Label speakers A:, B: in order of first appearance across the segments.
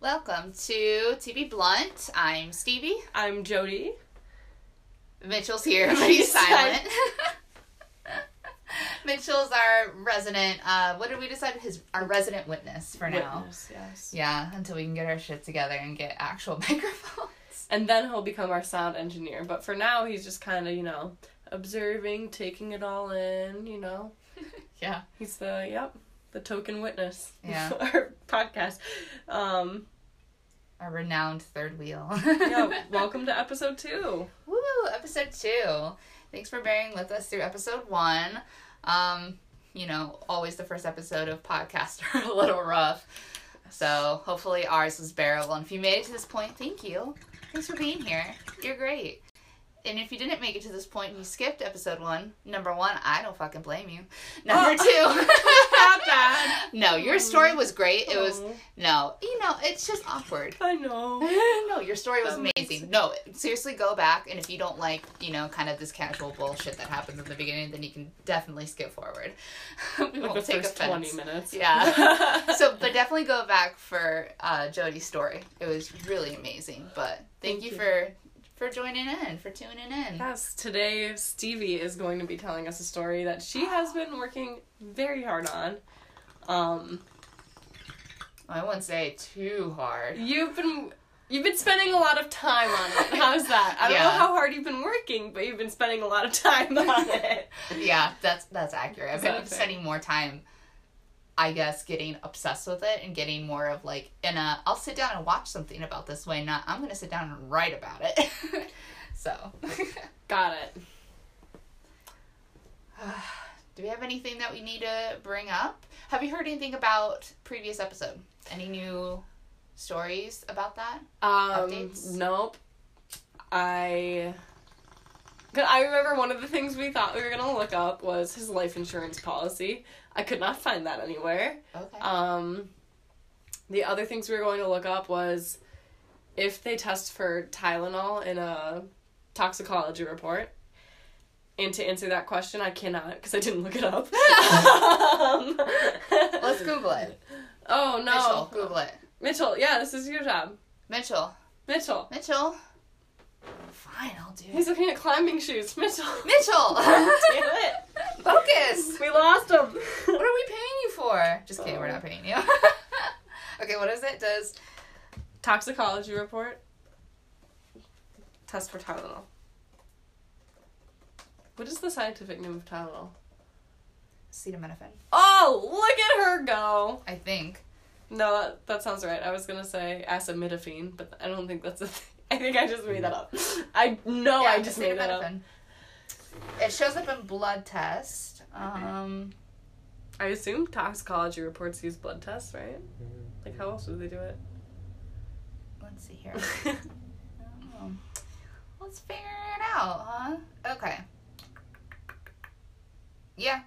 A: Welcome to TV Blunt. I'm Stevie.
B: I'm Jody.
A: Mitchell's here, but he's silent. Mitchell's our resident. Uh, what did we decide? His our resident witness for now.
B: Witness, yes.
A: Yeah, until we can get our shit together and get actual microphones.
B: And then he'll become our sound engineer. But for now, he's just kind of, you know, observing, taking it all in, you know.
A: Yeah.
B: He's the, yep, the token witness.
A: Yeah.
B: our podcast. Um,
A: Our renowned third wheel.
B: yeah, welcome to episode two.
A: Woo! Episode two. Thanks for bearing with us through episode one. Um, you know, always the first episode of podcast are a little rough. So hopefully ours was bearable. And if you made it to this point, thank you. Thanks for being here. You're great. And if you didn't make it to this point and you skipped episode one, number one, I don't fucking blame you. Number two,
B: Not bad.
A: no, your story was great. It was
B: Oh,
A: no, you know, it's just awkward.
B: I know.
A: no, your story was amazing. No, seriously, go back, and if you don't like, you know, kind of this casual bullshit that happens in the beginning, then you can definitely skip forward. we
B: Like
A: won't take offense.
B: 20 minutes.
A: Yeah. so, but definitely go back for uh, Jody's story. It was really amazing. But thank,
B: Thank
A: you,
B: you.
A: for for joining in, for tuning in.
B: Yes, today Stevie is going to be telling us a story that she has been working very hard on. Um,
A: I wouldn't say too hard.
B: you've been you've been spending a lot of time on it. How's that? I don't
A: Yeah.
B: know how hard you've been working, but you've been spending a lot of time on it.
A: yeah, that's that's accurate. I've been spending more time, I guess, getting obsessed with it and getting more of like, in a, I'll sit down and watch something about this way. Not, I'm gonna sit down and write about it. so,
B: Got it.
A: do we have anything that we need to bring up? Have you heard anything about previous episode? Any new stories about that?
B: Um,
A: Updates?
B: nope. I. 'Cause I remember one of the things we thought we were gonna look up was his life insurance policy. I could not find that anywhere.
A: Okay.
B: Um, the other things we were going to look up was if they test for Tylenol in a toxicology report. And to answer that question, I cannot because I didn't look it up. Um,
A: Let's Google it.
B: Oh no,
A: Mitchell, Google it.
B: Mitchell, yeah, this is your job,
A: Mitchell.
B: Mitchell.
A: Mitchell. Fine, I'll do
B: He's looking at climbing shoes, Mitchell.
A: Mitchell.
B: Damn it.
A: Focus.
B: We lost him.
A: What are we paying you for? Just kidding, we're not paying you. okay, what is it? Does
B: Toxicology report. Test for Tylenol. What is the scientific name of Tylenol?
A: acetaminophen?
B: Oh, look at her go.
A: I think.
B: No, that, that sounds right. I was gonna say acetaminophen, but I don't think that's a thing. I think I just made that up. I know I just made that up.
A: It shows up in blood test. Um,
B: I assume toxicology reports use blood tests, right? Like, how else would they do it?
A: let's see here. Oh. Let's figure it out, huh? Okay. Yeah.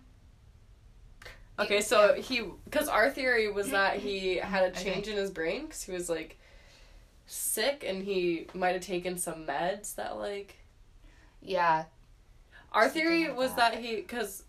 B: Okay, so he because our theory was that he had a
A: Okay.
B: change in his brain because he was like sick and he might have taken some meds that like
A: Yeah.
B: our
A: Something
B: theory
A: like
B: was
A: that.
B: that he because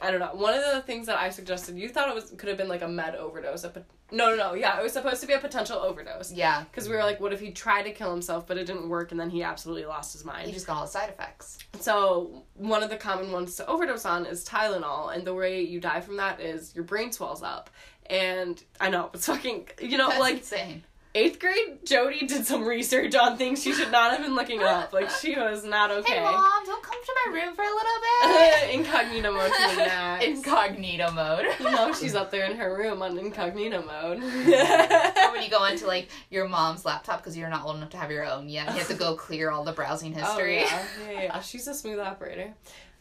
B: I don't know one of the things that I suggested you thought it was could have been like a med overdose a, no no no yeah it was supposed to be a potential overdose
A: Yeah.
B: because we were like what if he tried to kill himself but it didn't work and then he absolutely lost his mind
A: He just got all the side effects.
B: So one of the common ones to overdose on is Tylenol, and the way you die from that is your brain swells up. And I know it's fucking you know
A: That's
B: like
A: insane.
B: Eighth grade Jody did some research on things she should not have been looking up. Like she was not okay.
A: Hey, mom, don't come to my room for a little bit.
B: incognito mode the.
A: Incognito mode.
B: you know she's up there in her room on incognito mode.
A: or when you go into like your mom's laptop because you're not old enough to have your own yet, you have to go clear all the browsing history.
B: Oh, yeah. yeah, yeah. She's a smooth operator.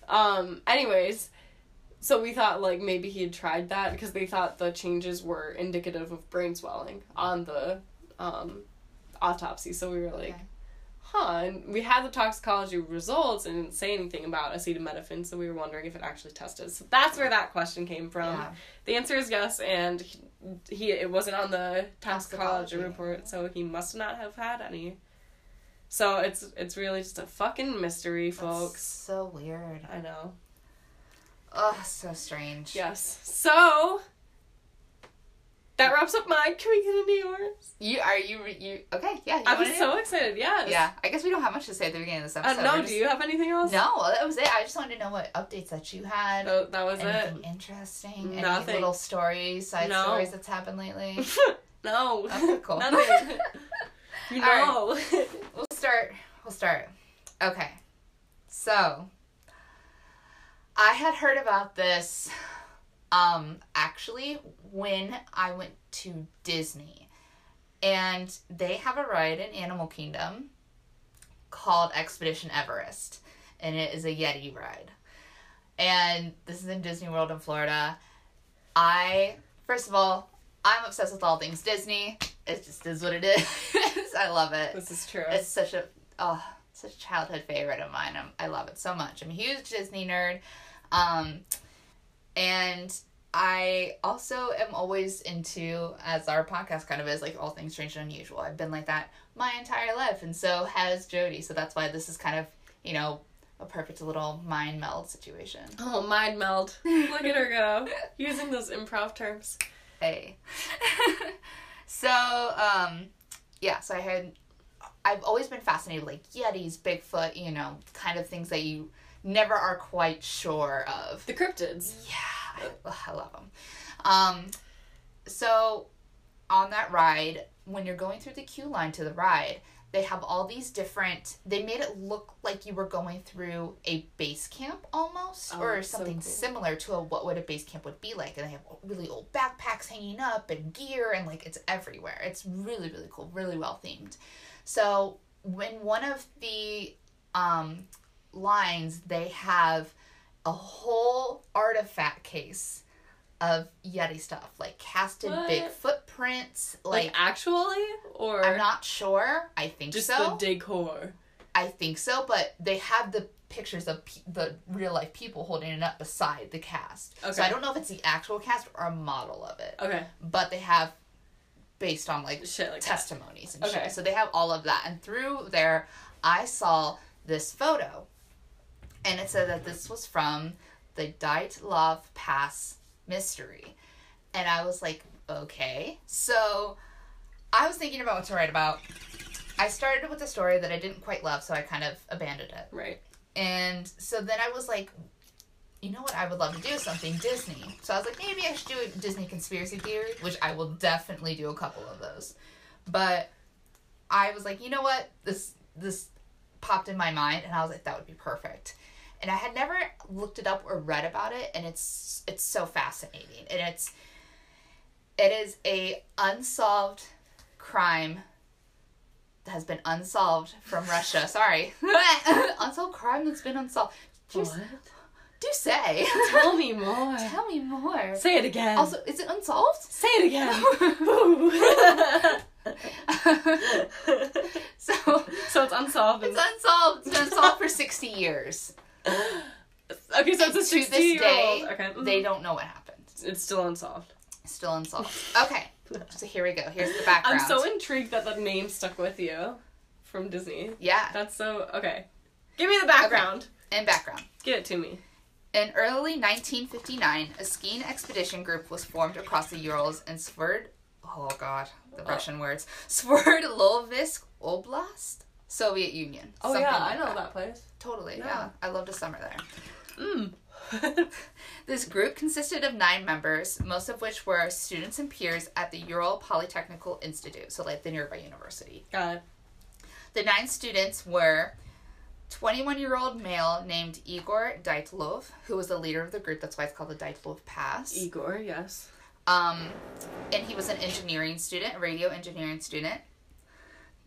B: Um, anyways, so we thought like maybe he had tried that because they thought the changes were indicative of brain swelling on the um, autopsy. So we were like,
A: Okay.
B: huh. And we had the toxicology results and didn't say anything about acetaminophen, so we were wondering if it actually tested. So that's where that question came from.
A: Yeah.
B: The answer is yes, and he, he it wasn't on the toxicology
A: Toxicology.
B: report, so he must not have had any. So it's it's really just a fucking mystery,
A: That's
B: folks.
A: so weird.
B: I know.
A: Oh, so strange.
B: Yes. So that wraps up mine. Can we get into yours?
A: You are you you okay? Yeah, you
B: I'm
A: wanna do
B: so excited. Yes.
A: yeah. I guess we don't have much to say at the beginning of this
B: Uh,
A: episode.
B: no,
A: We're
B: do you have anything else?
A: No, that was it. I just wanted to know what updates that you had.
B: No, that was
A: Anything
B: it.
A: interesting? Any
B: Nothing.
A: little stories, side
B: No.
A: stories that's happened lately?
B: no.
A: Okay, cool.
B: Nothing. you know.
A: We'll start. We'll start. Okay. So, I had heard about this um actually when I went to Disney. And they have a ride in Animal Kingdom called Expedition Everest, and it is a Yeti ride. And this is in Disney World in Florida. I first of all, I'm obsessed with all things Disney. It just is what it is. I love it.
B: this is true.
A: It's such a oh, such a childhood favorite of mine. I'm, I love it so much. I'm a huge Disney nerd, um, and I also am always into, as our podcast kind of is, like all things strange and unusual. I've been like that my entire life, and so has Jody. So that's why this is kind of you know a perfect little mind meld situation.
B: oh, mind meld. Look at her go. Using those improv terms.
A: Hey. so, um, yeah, so I had, I've always been fascinated, like Yetis, Bigfoot, you know, kind of things that you never are quite sure of.
B: The cryptids.
A: Yeah, I, I love them. Um, so, on that ride, when you're going through the queue line to the ride, they have all these different. They made it look like you were going through a base camp almost,
B: Oh,
A: or
B: so
A: something
B: cool.
A: similar to a, what would a base camp would be like. And they have really old backpacks hanging up and gear, and like it's everywhere. It's really really cool, really well themed. So when one of the um, lines, they have a whole artifact case of Yeti stuff, like casted
B: What?
A: big footprints.
B: Like,
A: Like,
B: actually? Or
A: I'm not sure. I think so
B: just
A: so.
B: the decor?
A: I think so, but they have the pictures of pe- the real life people holding it up beside the cast.
B: Okay.
A: So I don't know if it's the actual cast or a model of it,
B: Okay.
A: but they have based on like
B: Shit like that.
A: testimonies and
B: Okay.
A: shit. So they have all of that. And through there, I saw this photo. And it said that this was from the Dyatlov Pass mystery. And I was like, okay. So I was thinking about what to write about. I started with a story that I didn't quite love, so I kind of abandoned it.
B: Right.
A: And so then I was like, you know what? I would love to do something Disney. So I was like, maybe I should do a Disney conspiracy theory, which I will definitely do a couple of those. But I was like, you know what? This this popped in my mind, and I was like, that would be perfect. And I had never looked it up or read about it, and it's it's so fascinating. And it's it is a unsolved crime that has been unsolved from Russia. Sorry, unsolved crime that's been unsolved. Just do say.
B: Tell me more.
A: Tell me more.
B: Say it again.
A: Also, is it unsolved?
B: say it again.
A: so
B: so it's unsolved.
A: it's unsolved. It's been unsolved for sixty years.
B: okay, so it's a
A: to this
B: 60
A: day,
B: old. Okay. mhm.
A: They don't know what happened.
B: It's still unsolved.
A: Still unsolved. Okay, so here we go. Here's the background.
B: I'm so intrigued that the name stuck with you from Disney.
A: yeah.
B: That's so okay. Give me the background.
A: And background.
B: Give it to me.
A: In early 1959, a skiing expedition group was formed across the Urals in Sverd. Oh God, the Russian words. Sverdlovsk Oblast, Soviet Union.
B: Oh yeah,
A: like
B: I know
A: that.
B: that, place.
A: Totally.
B: Yeah.
A: Yeah. I loved a summer there.
B: Mm.
A: This group consisted of nine members, most of which were students and peers at the Ural Polytechnical Institute, so like the nearby university.
B: God.
A: The nine students were 21 year old male named Igor Dyatlov, who was the leader of the group. That's why it's called the Dyatlov Pass.
B: Igor, yes.
A: Um, and he was an engineering student, radio engineering student.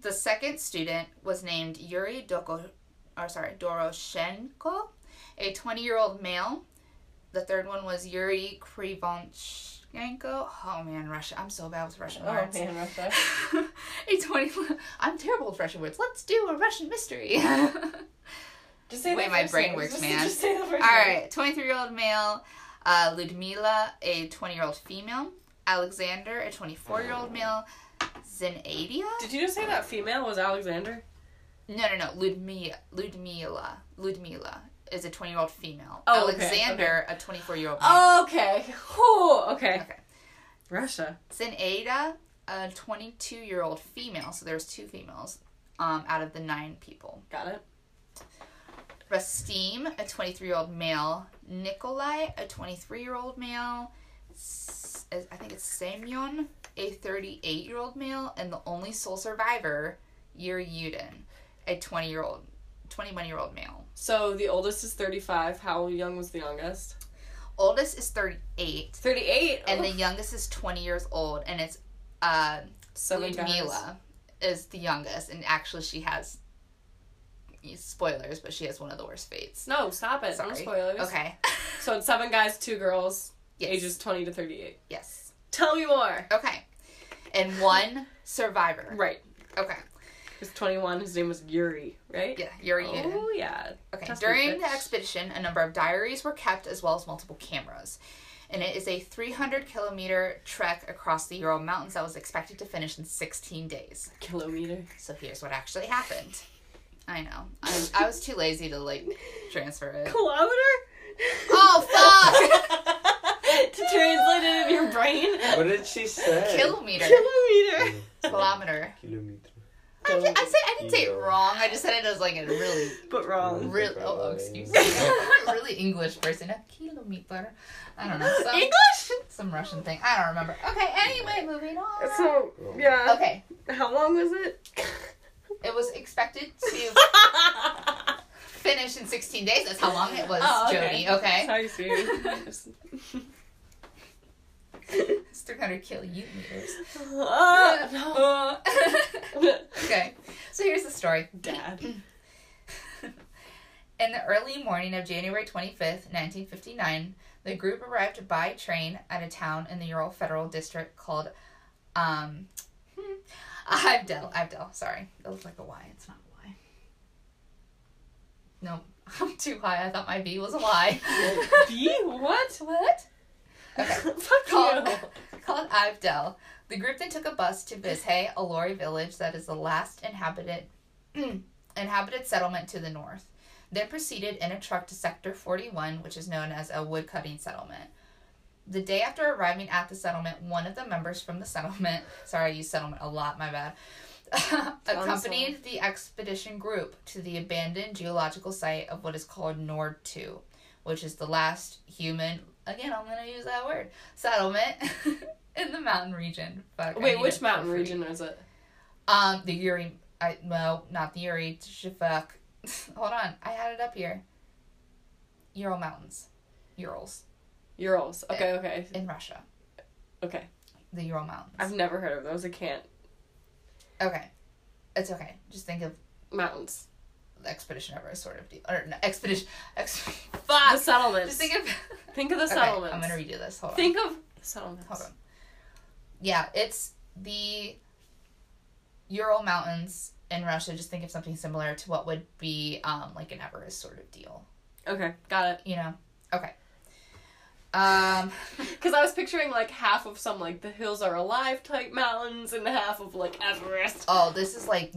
A: The second student was named Yuri Doko, or sorry, Doroshenko, a 20 year old male. The third one was Yuri Krivonchenko. Oh man, Russia! I'm so bad with Russian
B: Oh
A: words.
B: man, Russia.
A: a 20. I'm terrible with Russian words. Let's do a Russian mystery.
B: Just say the
A: Way
B: the
A: my brain works,
B: Just-
A: man.
B: Just say the first
A: All right, 23 year old male, uh, Ludmila, a 20 year old female, Alexander, a 24 year old male, Zenadia?
B: Did you just say that female was Alexander?
A: No, no, no, Ludmila, Ludmila, Ludmila is a 20 year old female.
B: Oh, okay,
A: Alexander, a 24 year old male.
B: Okay. Whew, okay.
A: Okay.
B: Russia.
A: Zinaida, a 22 year old female, so there's two females um, out of the nine people.
B: Got it.
A: Rastim, a 23 year old male. Nikolai, a 23 year old male. S- I think it's Semyon, a 38 year old male. And the only sole survivor, Yuri Yudin, a 20 year old 21 year old male.
B: So the oldest is 35. How young was the youngest?
A: Oldest is 38,
B: 38.
A: and the youngest is 20 years old, and it's uh,
B: seven guys.
A: Ludmila is the youngest, and actually she has spoilers, but she has one of the worst fates.
B: No, stop it. No spoilers.
A: Okay.
B: So it's seven guys, two girls,
A: yes.
B: ages 20 to 38.
A: Yes.
B: Tell me more.
A: Okay. And one survivor.
B: Right.
A: Okay.
B: He was 21. His name was Yuri, right?
A: Yeah, Yuri Yudin.
B: Oh, yeah.
A: Okay.
B: Me,
A: During the expedition, a number of diaries were kept as well as multiple cameras. And it is a 300 kilometer trek across the Ural Mountains that was expected to finish in 16 days.
B: Kilometer.
A: So here's what actually happened. I know. I, I was too lazy to like transfer it.
B: Kilometer?
A: Oh
B: to translate it in your brain.
C: What did she say?
A: Kilometer.
B: Kilometer.
A: Kilometer.
C: Kilometer.
A: I, di- I said I didn't say it wrong. I just said it as like a really,
B: But wrong.
A: really. Oh, oh, excuse me. really English person. A kilometer. I don't know. Some,
B: English?
A: some Russian thing. I don't remember. Okay. Anyway, moving on.
B: So, yeah.
A: Okay.
B: How long was it?
A: It was expected to finish in 16 days. That's how long it was,
B: Oh,
A: Jody. Okay.
B: Sorry, sweetie.
A: It's 300 kilometers.
B: uh, no.
A: okay. So here's the story.
B: Dad.
A: In the early morning of January 25th, 1959, the group arrived by train at a town in the Ural Federal District called um, hmm, Ivdel. Ivdel, sorry. That looks like a Y. It's not a Y. Nope. I'm too high. I thought my B was a Y.
B: B? What?
A: what? Okay.
B: Fuck
A: Called,
B: you.
A: called Ivdel. The group then took a bus to Vizhay, a Lori village that is the last inhabited inhabited settlement to the north. Then proceeded in a truck to Sector 41, which is known as a woodcutting settlement. The day after arriving at the settlement, one of the members from the settlement, sorry, I use settlement a lot, my bad, accompanied the expedition group to the abandoned geological site of what is called Nord 2, which is the last human, again, I'm going to use that word, settlement in the mountain region. Fuck,
B: Wait, which mountain region is it?
A: Um, the Uri, I, no, not the Uri, fuck. Hold on, I had it up here. Ural Mountains. Urals.
B: Urals. Okay, okay.
A: In Russia.
B: Okay.
A: The Ural Mountains.
B: I've never heard of those. I can't.
A: Okay. It's okay. Just think of
B: Mountains.
A: The Expedition Everest sort of deal. Or, no, Expedition. Ex-
B: The
A: fuck!
B: settlements.
A: Just think of.
B: Think of the
A: Okay,
B: settlements.
A: I'm gonna redo this. Hold on.
B: Think of settlements.
A: Hold on. Yeah, it's the Ural Mountains in Russia. Just think of something similar to what would be um, like an Everest sort of deal.
B: Okay, got it.
A: You know? Okay. Um,
B: Because I was picturing like half of some like the hills are alive type mountains and half of like Everest.
A: oh, this is like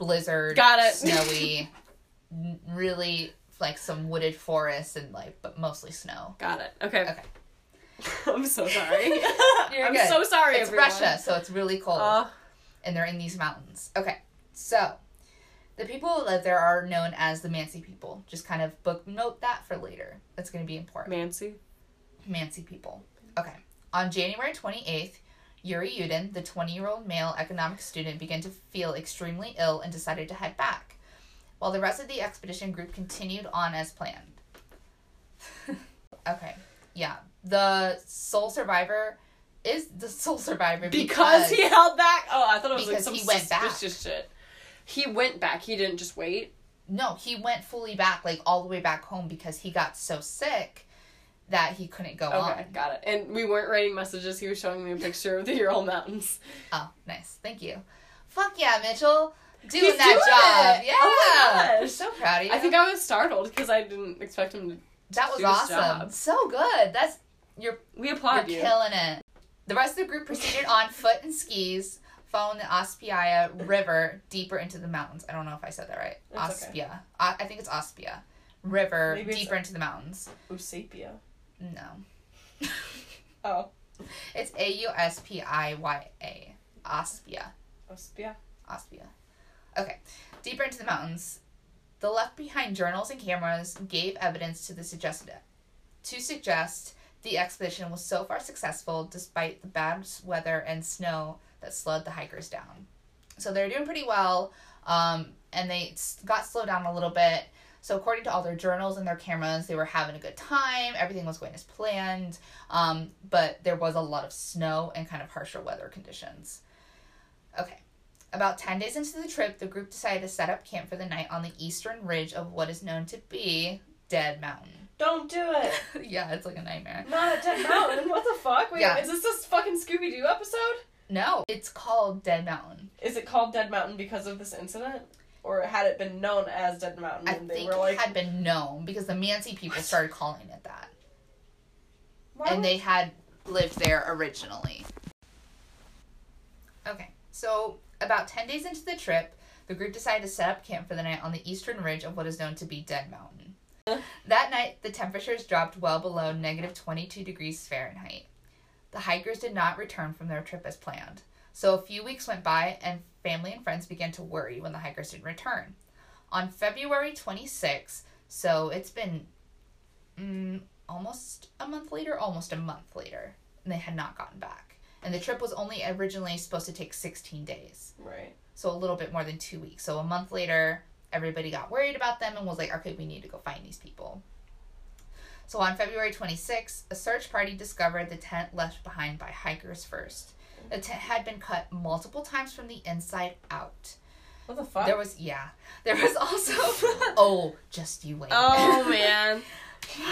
A: blizzard,
B: Got it.
A: snowy, really like some wooded forests and like, but mostly snow.
B: Got it. Okay.
A: Okay.
B: I'm so sorry.
A: You're
B: I'm
A: good.
B: so sorry,
A: It's
B: everyone.
A: Russia, so it's really cold.
B: Uh,
A: and they're in these mountains. Okay, so the people that there are known as the Mansi people. Just kind of book note that for later. That's going to be important.
B: Mancy.
A: Mansi people. Okay. On January 28th, Yuri Yudin, the 20 year old male economics student, began to feel extremely ill and decided to head back, while the rest of the expedition group continued on as planned. okay. Yeah. The sole survivor is the sole survivor
B: Because he held back. Oh, I thought it was like
A: Because
B: some
A: he went back.
B: suspicious shit. He went back. He didn't just wait.
A: No, he went fully back, like all the way back home because he got so sick that he couldn't go
B: Okay,
A: on.
B: got it. And we weren't writing messages. He was showing me a picture of the Ural Mountains.
A: Oh, nice. Thank you. Fuck yeah, Mitchell. Doing
B: He's
A: that
B: doing
A: job.
B: it!
A: Yeah.
B: Oh my gosh.
A: So proud of you.
B: I think I was startled because I didn't expect him to.
A: that was awesome. So good. That's you're
B: We
A: you're
B: applaud you.
A: killing it. The rest of the group proceeded on foot and skis, following the Ospia River deeper into the mountains. I don't know if I said that right.
B: Okay.
A: Ospia. I I think it's Ospia River
B: Maybe
A: deeper into the mountains.
B: Eusapia.
A: No.
B: Oh.
A: It's A U S P I Y A. Aspia.
B: Ospia.
A: Aspia. Okay. Deeper into the mountains, the left behind journals and cameras gave evidence to the suggested to suggest the expedition was so far successful despite the bad weather and snow that slowed the hikers down. So they're doing pretty well, um, and they got slowed down a little bit. So according to all their journals and their cameras, they were having a good time. Everything was going as planned, um, but there was a lot of snow and kind of harsher weather conditions. Okay. About 10 days into the trip, the group decided to set up camp for the night on the eastern ridge of what is known to be Dead Mountain.
B: Don't do it.
A: yeah, it's like a nightmare.
B: Not a dead mountain. What the fuck? Wait,
A: Yeah.
B: is this this fucking Scooby Doo episode?
A: No, it's called Dead Mountain.
B: Is it called Dead Mountain because of this incident? Or had it been known as Dead Mountain
A: I
B: they
A: think
B: were like
A: it had been known because the Mansi people started calling it that.
B: Why
A: and
B: would-
A: they had lived there originally. Okay, so about 10 days into the trip, the group decided to set up camp for the night on the eastern ridge of what is known to be Dead Mountain. that night, the temperatures dropped well below negative 22 degrees Fahrenheit. The hikers did not return from their trip as planned. So a few weeks went by, and family and friends began to worry when the hikers didn't return. On February 26, so it's been mm, almost a month later, almost a month later, and they had not gotten back. And the trip was only originally supposed to take 16 days,
B: Right.
A: so a little bit more than two weeks. So a month later, everybody got worried about them and was like, okay, we need to go find these people. So on February 26th, a search party discovered the tent left behind by hikers first. The tent had been cut multiple times from the inside out.
B: What the fuck?
A: There was, yeah. There was also, oh, just you wait.
B: oh man.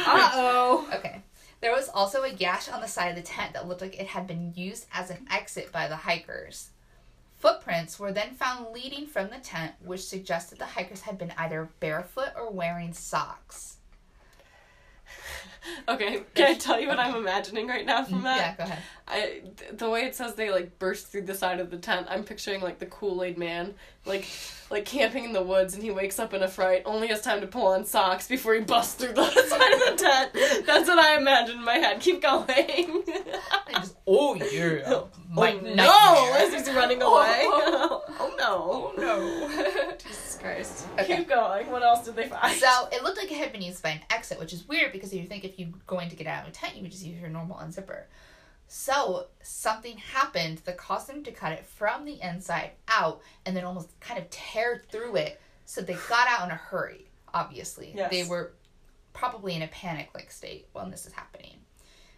B: Uh oh.
A: Okay. There was also a gash on the side of the tent that looked like it had been used as an exit by the hikers. Footprints were then found leading from the tent, which suggested the hikers had been either barefoot or wearing socks.
B: Okay, can I tell you what I'm imagining right now from mm, that?
A: Yeah, go ahead.
B: I th- the way it says they like burst through the side of the tent, I'm picturing like the Kool Aid Man, like like camping in the woods, and he wakes up in a fright, only has time to pull on socks before he busts through the side of the tent. That's what I imagine in my head. Keep going.
A: Just, oh yeah, my
B: oh,
A: nightmare.
B: no! As he's running oh, away.
A: Oh,
B: oh no!
A: Oh no.
B: Jesus Christ.
A: Okay.
B: Keep going. What else did they find?
A: So it looked like it had been used by an exit, which is weird because you think if you're going to get out of a tent, you would just use your normal unzipper. So something happened that caused them to cut it from the inside out and then almost kind of tear through it. So they got out in a hurry. Obviously,
B: Yes.
A: they were probably in a panic-like state when this is happening.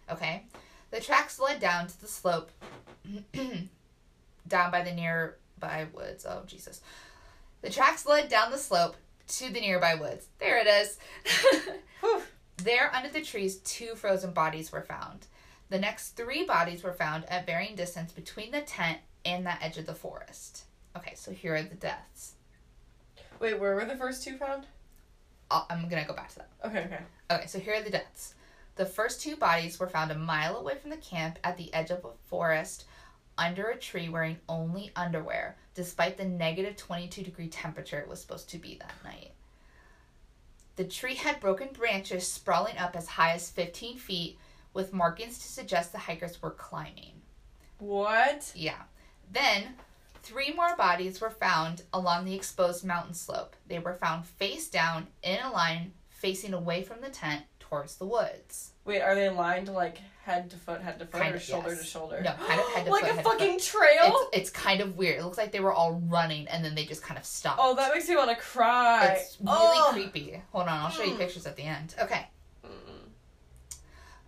A: Okay, the tracks led down to the slope, down by the nearby woods. Oh Jesus! The tracks led down the slope to the nearby woods. There it is. There, under the trees, two frozen bodies were found. The next three bodies were found at varying distance between the tent and the edge of the forest. Okay, so here are the deaths.
B: Wait, where were the first two found?
A: i I'm gonna go back to that.
B: Okay, okay.
A: Okay, so here are the deaths. The first two bodies were found a mile away from the camp at the edge of a forest under a tree wearing only underwear, despite the negative 22 degree temperature it was supposed to be that night. The tree had broken branches sprawling up as high as 15 feet, with markings to suggest the hikers were climbing.
B: What?
A: Yeah. Then, three more bodies were found along the exposed mountain slope. They were found face down in a line facing away from the tent towards the woods.
B: Wait, are they lined like head to foot, head to foot,
A: Kind
B: or
A: of,
B: shoulder
A: yes.
B: to shoulder?
A: No, kind of head to
B: like
A: foot,
B: a
A: head to
B: fucking
A: It's,
B: trail.
A: it's kind of weird. It looks like they were all running and then they just kind of stopped.
B: Oh, that makes me want to cry.
A: It's really
B: oh.
A: creepy. Hold on, I'll show you
B: Mm.
A: pictures at the end. Okay.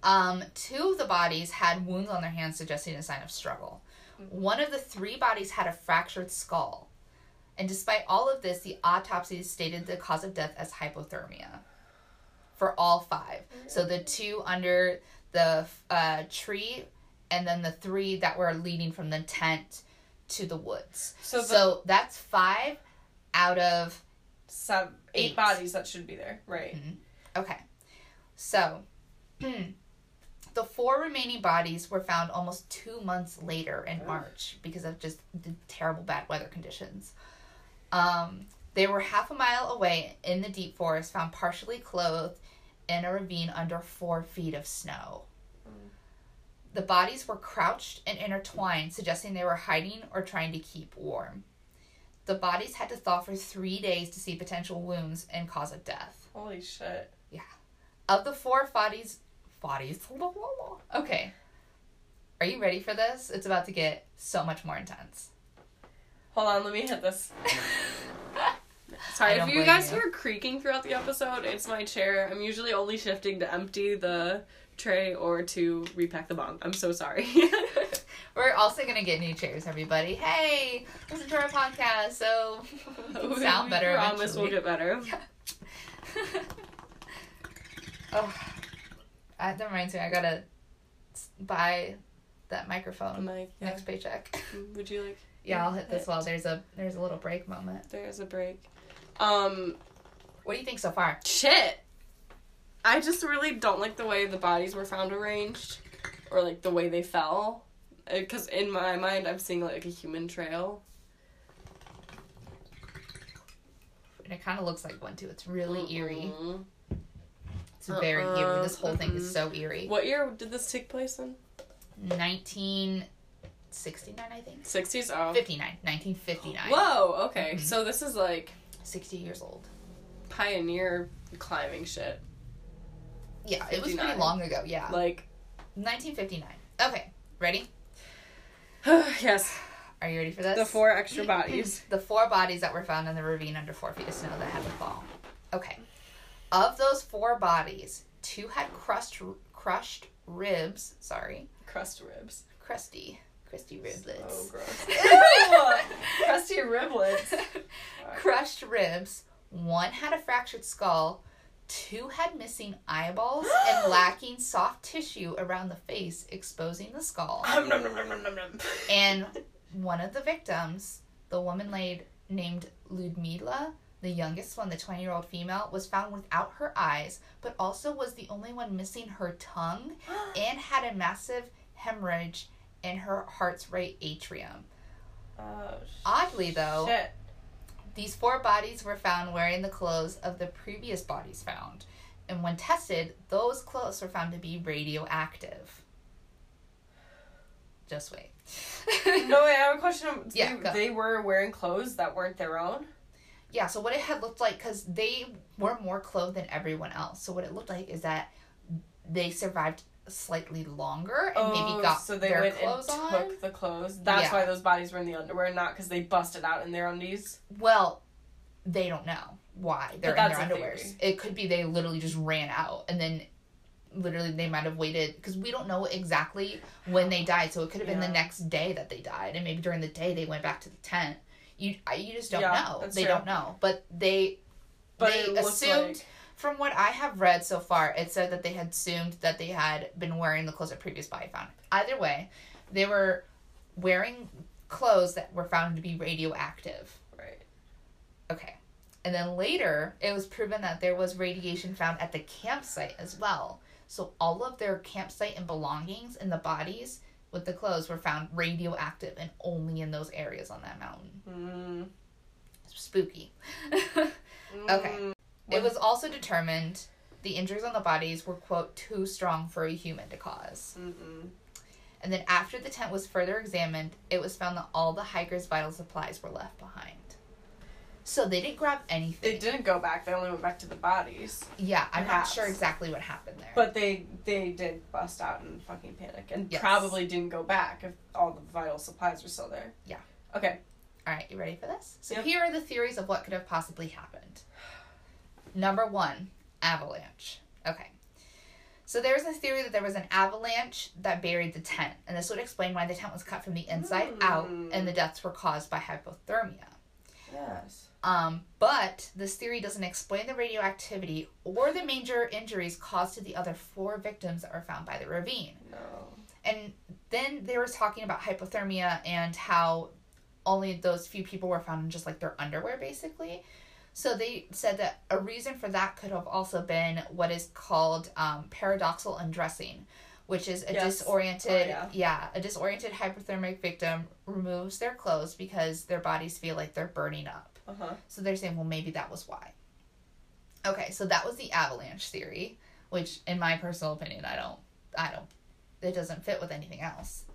B: Mm.
A: Um, two of the bodies had wounds on their hands suggesting a sign of struggle. One of the three bodies had a fractured skull. And despite all of this, the autopsy stated the cause of death as hypothermia for all five. So the two under the uh, tree, and then the three that were leading from the tent to the woods.
B: So
A: So, that's five out of
B: Seven, eight,
A: Eight.
B: bodies that should be there, right?
A: Okay. So, the four remaining bodies were found almost two months later in. March because of just the terrible bad weather conditions. Um, they were half a mile away in the deep forest, found partially clothed in a ravine under four feet of snow. Mm. The bodies were crouched and intertwined, suggesting they were hiding or trying to keep warm. The bodies had to thaw for three days to see potential wounds and cause of death.
B: Holy shit. Yeah.
A: Of the four bodies, bodies. Okay, are you ready for this? It's about to get so much more intense.
B: Hold on, let me hit this. Sorry, if you guys
A: you.
B: hear creaking throughout the episode, it's my chair. I'm usually only shifting to empty the tray or to repack the bong. I'm so sorry.
A: We're also gonna get new chairs, everybody. Hey, listen to our podcast, so sound better.
B: We promise
A: eventually.
B: we'll get better.
A: oh, uh, that reminds me. I gotta buy that microphone
B: I'm yeah.
A: next paycheck.
B: Would you like?
A: yeah, I'll hit this while there's a there's a little break moment.
B: There's a break. Um,
A: What do you think so far?
B: shit. I just really don't like the way the bodies were found arranged, or like the way they fell. Because in my mind, I'm seeing like a human trail.
A: And it kind of looks like one too. It's really eerie.
B: Mm-mm.
A: It's very
B: Uh-uh,
A: eerie. This whole thing is so eerie.
B: What year did this take place in?
A: 1969, I think.
B: 60s? Oh.
A: 59. 1959.
B: Whoa, okay.
A: Mhm.
B: So this is like
A: 60 years old.
B: pioneer climbing shit.
A: Yeah, it was
B: 59.
A: pretty long ago. Yeah.
B: Like,
A: 1959. Okay, ready?
B: yes,
A: Are you ready for this?
B: the four extra bodies.
A: The four bodies that were found in the ravine under four feet of snow that had to fall. Okay. Of those four bodies, two had crushed crushed ribs. Sorry,
B: Crust ribs.
A: crusty, crusty riblets.
B: Oh, gross. Crusty riblets.
A: crushed ribs. One had a fractured skull. Two had missing eyeballs and lacking soft tissue around the face, exposing the skull.
B: Um, nom, nom, nom, nom, nom, nom.
A: And one of the victims, the woman laid named Ludmila, the youngest one, the 20 year old female, was found without her eyes, but also was the only one missing her tongue and had a massive hemorrhage in her heart's right atrium.
B: Oh,
A: Oddly, though,
B: shit.
A: these four bodies were found wearing the clothes of the previous bodies found. And when tested, those clothes were found to be radioactive. Just wait.
B: No, wait, I have a question.
A: Yeah,
B: they,
A: go.
B: they were wearing clothes that weren't their own?
A: Yeah, so what it had looked like, because they were more clothed than everyone else. So what it looked like is that they survived slightly longer and maybe oh, got
B: Oh, so they
A: their
B: went
A: clothes
B: and
A: on.
B: took the clothes. That's
A: Yeah.
B: why those bodies were in the underwear, not because they busted out in their undies.
A: Well, they don't know why they're in their
B: a
A: underwears. It could be they literally just ran out and then literally they might have waited because we don't know exactly when they died. So it could have been the next day that they died, and maybe during the day they went back to the tent. You you just don't
B: Yeah,
A: know. They
B: true.
A: don't know, but they
B: But
A: They assumed-
B: like
A: From what I have read so far, it said that they had assumed that they had been wearing the clothes that previous body found. Either way, they were wearing clothes that were found to be radioactive.
B: right.
A: Okay. And then later, it was proven that there was radiation found at the campsite as well. So all of their campsite and belongings and the bodies with the clothes were found radioactive and only in those areas on that mountain.
B: Mm.
A: Spooky. Okay. It was also determined the injuries on the bodies were, quote, too strong for a human to cause.
B: Mm-mm.
A: And then after the tent was further examined, it was found that all the hikers' vital supplies were left behind. So they didn't grab anything.
B: They didn't go back. They only went back to the bodies.
A: Yeah, I'm
B: Perhaps.
A: not sure exactly what happened there.
B: But they they did bust out and fucking panic and
A: Yes.
B: probably didn't go back if all the vital supplies were still there.
A: Yeah.
B: Okay.
A: All right, you ready for this? So
B: Yep.
A: here are the theories of what could have possibly happened. Number one, avalanche. Okay. So there was a theory that there was an avalanche that buried the tent, and this would explain why the tent was cut from the inside out
B: Hmm.
A: and the deaths were caused by hypothermia.
B: Yes.
A: Um, but this theory doesn't explain the radioactivity or the major injuries caused to the other four victims that were found by the ravine.
B: No.
A: And then they were talking about hypothermia and how only those few people were found in just like their underwear, basically. So they said that a reason for that could have also been what is called um, paradoxal undressing, which is a
B: Yes.
A: disoriented,
B: Oh, yeah.
A: a disoriented hypothermic victim removes their clothes because their bodies feel like they're burning up.
B: Uh huh.
A: So they're saying, well, maybe that was why. Okay, so that was the avalanche theory, which, in my personal opinion, I don't, I don't. it doesn't fit with anything else.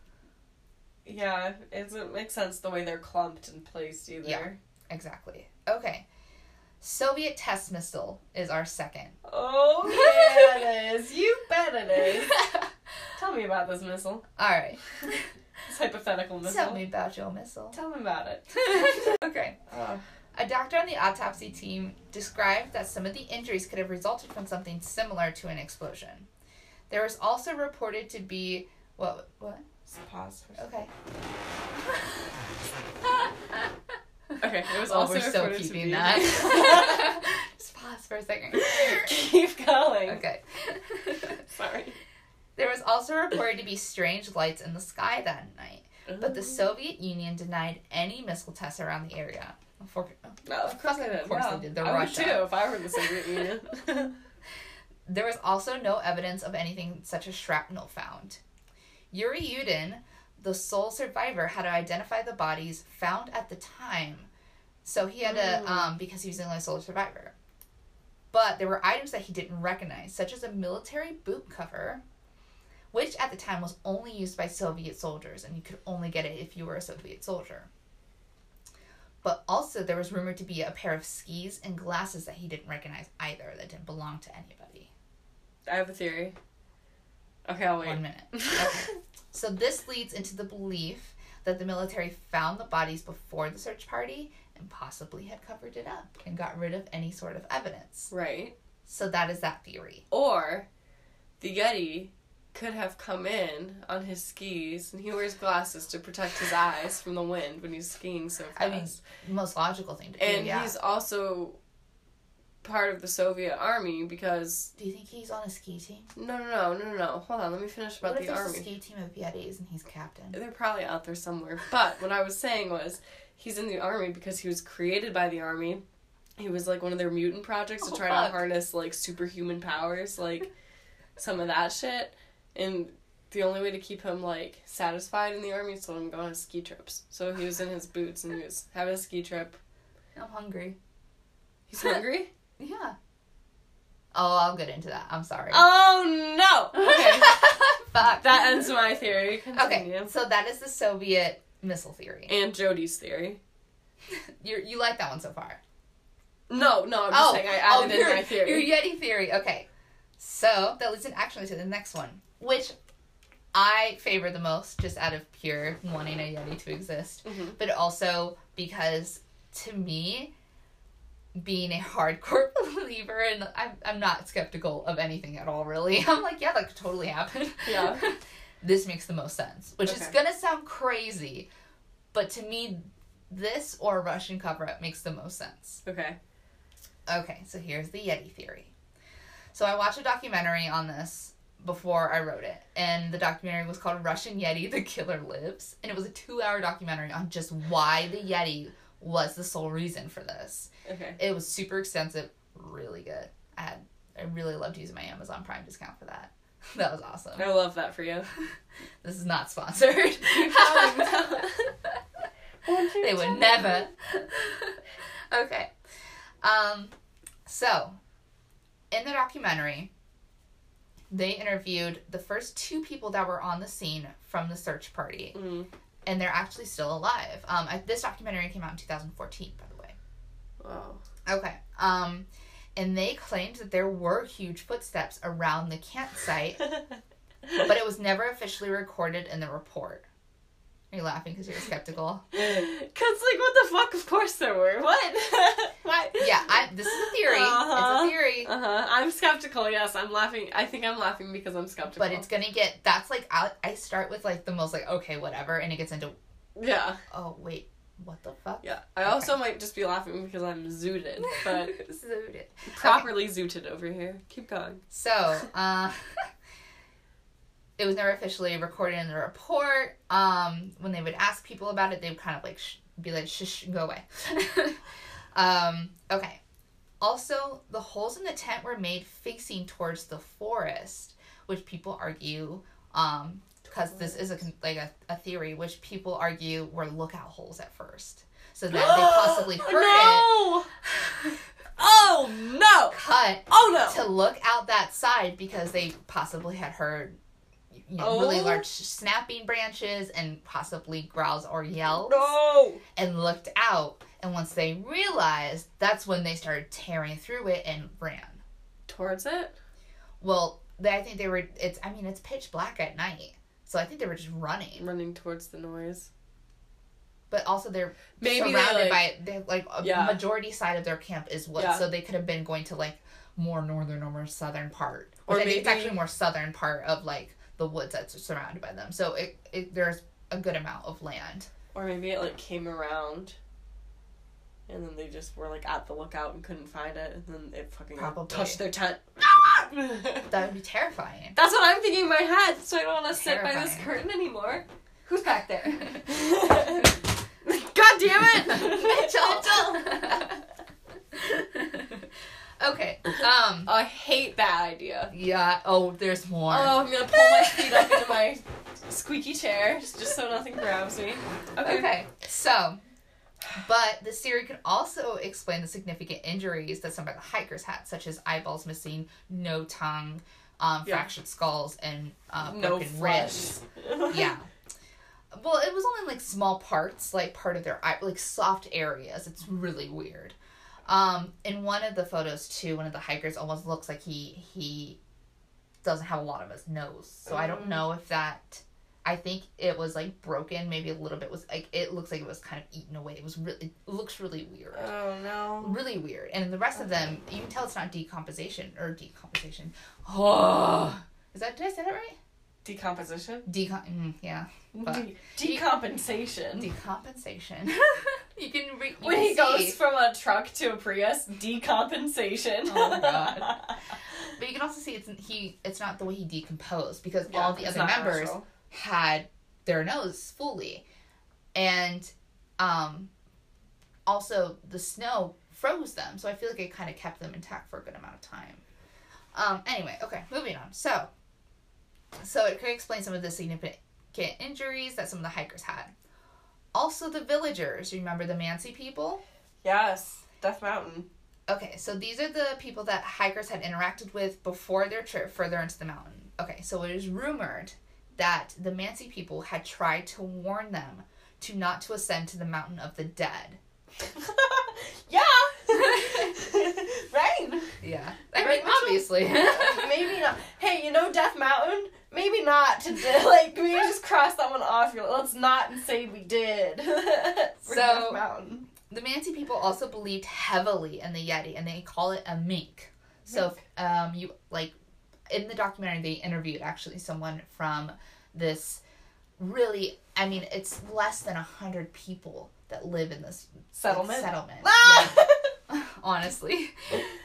B: Yeah, it doesn't make sense the way they're clumped and placed either.
A: Yeah. Exactly. Okay. Soviet test missile is our second.
B: Oh yeah, it is. You bet it is. Tell me about this missile.
A: All right.
B: This hypothetical missile.
A: Tell me about your missile.
B: Tell me about it.
A: okay.
B: Oh.
A: A doctor on the autopsy team described that some of the injuries could have resulted from something similar to an explosion. There was also reported to be what what?
B: Pause. For
A: Okay.
B: Okay, it was
A: Oh,
B: also
A: we're still
B: reported to
A: keeping that. Just pause for a second.
B: Keep going.
A: Okay.
B: Sorry.
A: There was also reported to be strange lights in the sky that night, but the
B: oh.
A: Soviet Union denied any missile tests around the area. For-
B: No, of course they did.
A: of course
B: yeah.
A: they did. The
B: I
A: Russia.
B: would too if I were the Soviet Union.
A: There was also no evidence of anything such as shrapnel found. Yuri Yudin, the sole survivor, had to identify the bodies found at the time. So he had to,
B: Mm.
A: um, because he was the only sole survivor. But there were items that he didn't recognize, such as a military boot cover, which at the time was only used by Soviet soldiers, and you could only get it if you were a Soviet soldier. But also, there was rumored to be a pair of skis and glasses that he didn't recognize either, that didn't belong to anybody.
B: I have a theory. Okay, I'll wait.
A: One minute. Okay. so this leads into the belief that the military found the bodies before the search party and possibly had covered it up and got rid of any sort of evidence.
B: Right.
A: So that is that theory.
B: Or the Yeti could have come in on his skis and he wears glasses to protect his eyes from the wind when he's skiing so fast.
A: I mean, Most logical thing to do.
B: and
A: yeah.
B: he's also part of the Soviet army because
A: Do you think he's on a ski team?
B: no no no no no no hold on let me finish about
A: what
B: the army
A: a ski team of Yetis and he's captain?
B: they're probably out there somewhere but what I was saying was he's in the army because he was created by the army he was like one of their mutant projects to
A: Oh,
B: try
A: fuck.
B: to harness like superhuman powers like some of that shit and the only way to keep him like satisfied in the army is to let him go on ski trips so he was in his boots and he was having a ski trip
A: I'm hungry.
B: he's hungry
A: Yeah. Oh, I'll get into that. I'm sorry.
B: oh no okay
A: Fuck.
B: That ends my theory.
A: Okay, so that is the Soviet missile theory.
B: And Jody's theory.
A: You you like that one so far?
B: No, no, I'm just saying I added in
A: your,
B: my theory.
A: Your Yeti theory. Okay. So that leads in actually to the next one, which I favor the most, just out of pure wanting a Yeti to exist,
B: Mhm.
A: but also because to me, being a hardcore believer, and I'm I'm not skeptical of anything at all. Really, I'm like, yeah, that could totally happen.
B: Yeah.
A: This makes the most sense, which is gonna sound crazy, but to me, this or Russian cover up makes the most sense.
B: Okay.
A: Okay, so here's the Yeti theory. So I watched a documentary on this before I wrote it, and the documentary was called Russian Yeti: The Killer Lives, and it was a two-hour documentary on just why the Yeti was the sole reason for this.
B: Okay.
A: It was super extensive, really good. I had I really loved using my Amazon Prime discount for that. That was awesome.
B: I love that for you.
A: This is not sponsored. they would never. okay. Um, so, in the documentary, they interviewed the first two people that were on the scene from the search party,
B: Mm.
A: and they're actually still alive. Um, I, this documentary came out in 2014, by the way.
B: Wow.
A: Okay. Um, and they claimed that there were huge footsteps around the campsite, but it was never officially recorded in the report. Are you laughing because you're skeptical?
B: Cause like what the fuck? Of course there were. What? Why?
A: Yeah, I, this is a theory. It's
B: Uh-huh.
A: a theory.
B: Uh huh. I'm skeptical. Yes, I'm laughing. I think I'm laughing because I'm skeptical.
A: But it's gonna get. That's like I, I start with like the most like okay whatever, and it gets into
B: yeah,
A: oh wait what the fuck.
B: yeah. I also might just be laughing because I'm zooted, but
A: Zooted.
B: properly zooted over here. Keep going.
A: So, uh, it was never officially recorded in the report. Um, when they would ask people about it, they would kind of like sh- be like, "Shh, go away." um, okay. Also, the holes in the tent were made facing towards the forest, which people argue, um, because this is a like a, a theory, which people argue were lookout holes at first, so that they possibly heard it
B: no! Oh no!
A: cut
B: Oh no!
A: to look out that side because they possibly had heard you know, really
B: Oh.
A: large snapping branches and possibly growls or yells
B: No.
A: and looked out. And once they realized, that's when they started tearing through it and ran.
B: Towards it.
A: Well, they, I think they were. It's. I mean, it's pitch black at night, so I think they were just running.
B: Running towards the noise.
A: But also, they're
B: Maybe they,
A: surrounded
B: like-
A: by. They like a
B: Yeah.
A: majority side of their camp is woods,
B: Yeah.
A: so they could have been going to like more northern or more southern part.
B: Or
A: I think it's actually more southern part of like the woods that's surrounded by them. So it, it there's a good amount of land.
B: Or maybe it like came around. And then they just were like at the lookout and couldn't find it, and then it fucking
A: Probably.
B: touched their tent.
A: That would be terrifying.
B: That's what I'm thinking in my head, so I don't want to sit by this curtain anymore. Who's back there? God damn it! Mitchell.
A: okay. Um.
B: I hate that idea.
A: Yeah. Oh, there's more.
B: Oh, I'm gonna pull my feet up into my squeaky chair just so nothing grabs me. Okay.
A: Okay, so, but the theory can also explain the significant injuries that some of the hikers had, such as eyeballs missing, no tongue, um,
B: Yeah.
A: fractured skulls, and uh,
B: No
A: broken
B: flesh.
A: ribs. Yeah. Well, it was only like small parts, like part of their eye, like soft areas. It's really weird. Um, in one of the photos too, one of the hikers almost looks like he he doesn't have a lot of his nose. So I don't
B: Mm.
A: know if that. I think it was like broken. Maybe a little bit was like it looks like it was kind of eaten away. It was really it looks really weird,
B: Oh no.
A: really weird. And the rest of them, you can tell it's not decomposition or decomposition. Oh, is that did I say that right?
B: Decomposition?
A: Decom. Mm, yeah,
B: De- decompensation.
A: decompensation. you can re- you
B: when
A: can
B: he
A: see,
B: goes from a truck to a Prius, decompensation.
A: Oh my God. but you can also see it's he. It's not the way he decomposed because
B: Yeah,
A: all the other members
B: natural.
A: Had their nose fully, and um, also the snow froze them. So I feel like it kind of kept them intact for a good amount of time. Um. Anyway, okay, moving on. So, so it could explain some of the significant injuries that some of the hikers had. Also, the villagers. Remember the Mansi people?
B: Yes, Death Mountain.
A: Okay, so these are the people that hikers had interacted with before their trip further into the mountain. Okay, so it is rumored that the Mansi people had tried to warn them to not to ascend to the mountain of the dead.
B: yeah. right.
A: Yeah, I
B: Right,
A: mean obviously.
B: Maybe not. Hey, you know Death Mountain? Maybe not like maybe just cross that one off. Your let's not say we did.
A: So-
B: Death Mountain.
A: the Mansi people also believed heavily in the Yeti, and they call it a menk. So, um, you like in the documentary they interviewed actually someone from this really. I mean, it's less than a hundred people that live in this
B: Settlement.
A: Settlement.
B: Ah!
A: Yeah, honestly,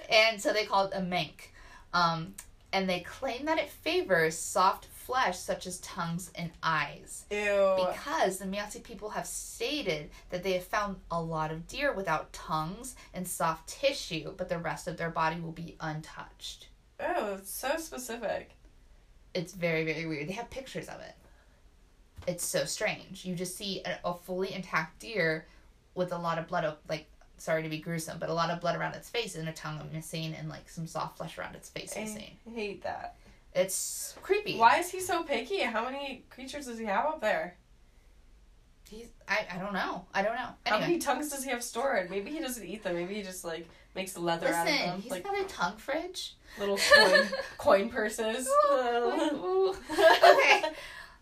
A: and so they call it a menk, um, and they claim that it favors soft flesh such as tongues and eyes
B: Ew.
A: because the Mansi people have stated that they have found a lot of deer without tongues and soft tissue, but the rest of their body will be untouched.
B: Oh, it's so specific.
A: It's very, very weird. They have pictures of it. It's so strange. You just see a, a fully intact deer with a lot of blood, like, sorry to be gruesome, but a lot of blood around its face and a tongue missing and, like, some soft flesh around its face missing.
B: I hate that.
A: It's creepy.
B: Why is he so picky? How many creatures does he have up there?
A: He's, I, I don't know. I don't know.
B: How
A: Anyway.
B: many tongues does he have stored? Maybe he doesn't eat them. Maybe he just like makes leather out of
A: Listen,
B: them,
A: he's
B: like
A: got a tongue fridge.
B: little coin coin purses.
A: Ooh. okay.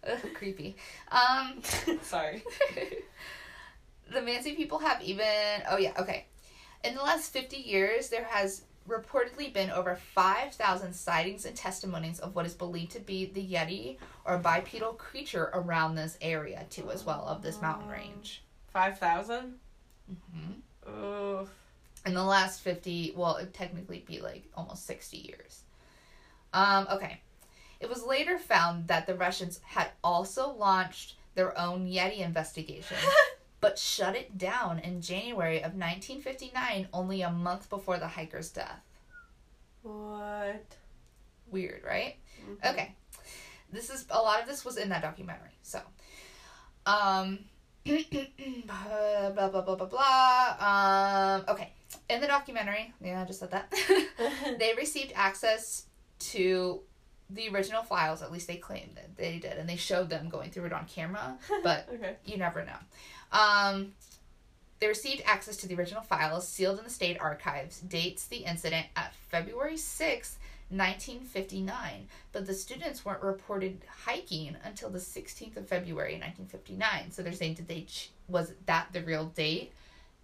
A: Ugh, creepy. Um,
B: Sorry.
A: the Mansi people have even. Oh yeah. Okay. In the last fifty years, there has reportedly been over five thousand sightings and testimonies of what is believed to be the Yeti or bipedal creature around this area too, as well of this mountain range.
B: Five thousand.
A: hmm
B: Ooh.
A: In the last 50 well it'd technically be like almost 60 years. Um okay. It was later found that the russians had also launched their own yeti investigation but shut it down in january of 1959 only a month before the hiker's death.
B: What?
A: weird right?
B: Mhm.
A: okay. This is a lot of this was in that documentary so um blah blah blah blah blah um okay in the documentary yeah i just said that they received access to the original files, at least they claimed that they did, and they showed them going through it on camera, but
B: Okay.
A: you never know. Um, they received access to the original files sealed in the state archives, dates the incident at February 6th, 1959, but the students weren't reported hiking until the 16th of February, 1959. So they're saying, did they, ch- was that the real date?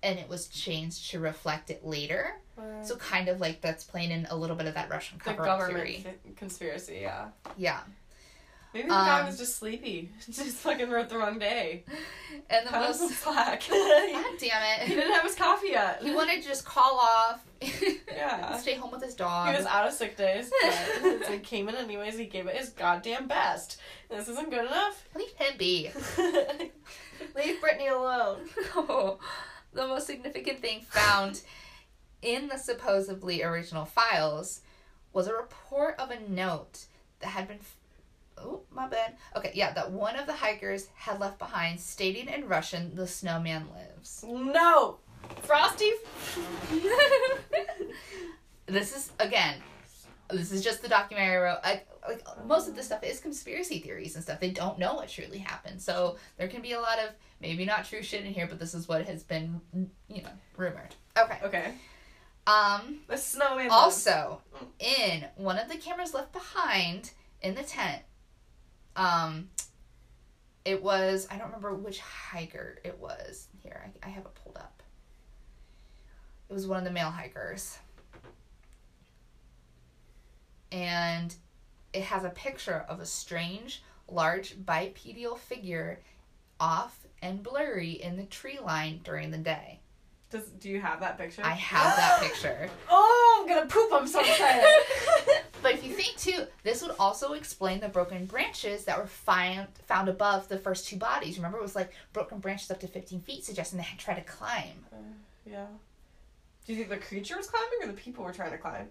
A: And it was changed to reflect it later. So kind of like that's playing in a little bit of that Russian cover up
B: government
A: theory.
B: fi- conspiracy, yeah.
A: Yeah.
B: Maybe the guy
A: Um,
B: was just sleepy. just fucking wrote the wrong day.
A: And the
B: Cut him some
A: most
B: slack.
A: God damn it.
B: He didn't have his coffee yet.
A: He wanted to just call off.
B: Yeah.
A: Stay home with his dog.
B: He was out of sick days, but so he came in anyways. He gave it his goddamn best. This isn't good enough.
A: Leave him be.
B: Leave Brittany alone.
A: The most significant thing found in the supposedly original files was a report of a note that had been. Oh, my bad. Okay, yeah, that one of the hikers had left behind stating in Russian, the snowman lives.
B: No, Frosty.
A: this is, again, this is just the documentary I wrote. I, like, most of this stuff is conspiracy theories and stuff. They don't know what truly happened. So there can be a lot of maybe not true shit in here, but this is what has been, you know, rumored. Okay.
B: Okay.
A: Um,
B: The snowman.
A: also, in one of the cameras left behind in the tent, um, it was, I don't remember which hiker it was. Here, I, I have it pulled up. It was one of the male hikers. And it has a picture of a strange, large bipedal figure off and blurry in the tree line during the day.
B: Does do you have that picture?
A: I have that picture.
B: Oh, I'm gonna poop. I'm so excited.
A: But if you think too, this would also explain the broken branches that were found found above the first two bodies. Remember, it was like broken branches up to 15 feet, suggesting they had tried to climb.
B: Uh, yeah. Do you think the creature was climbing or the people were trying to climb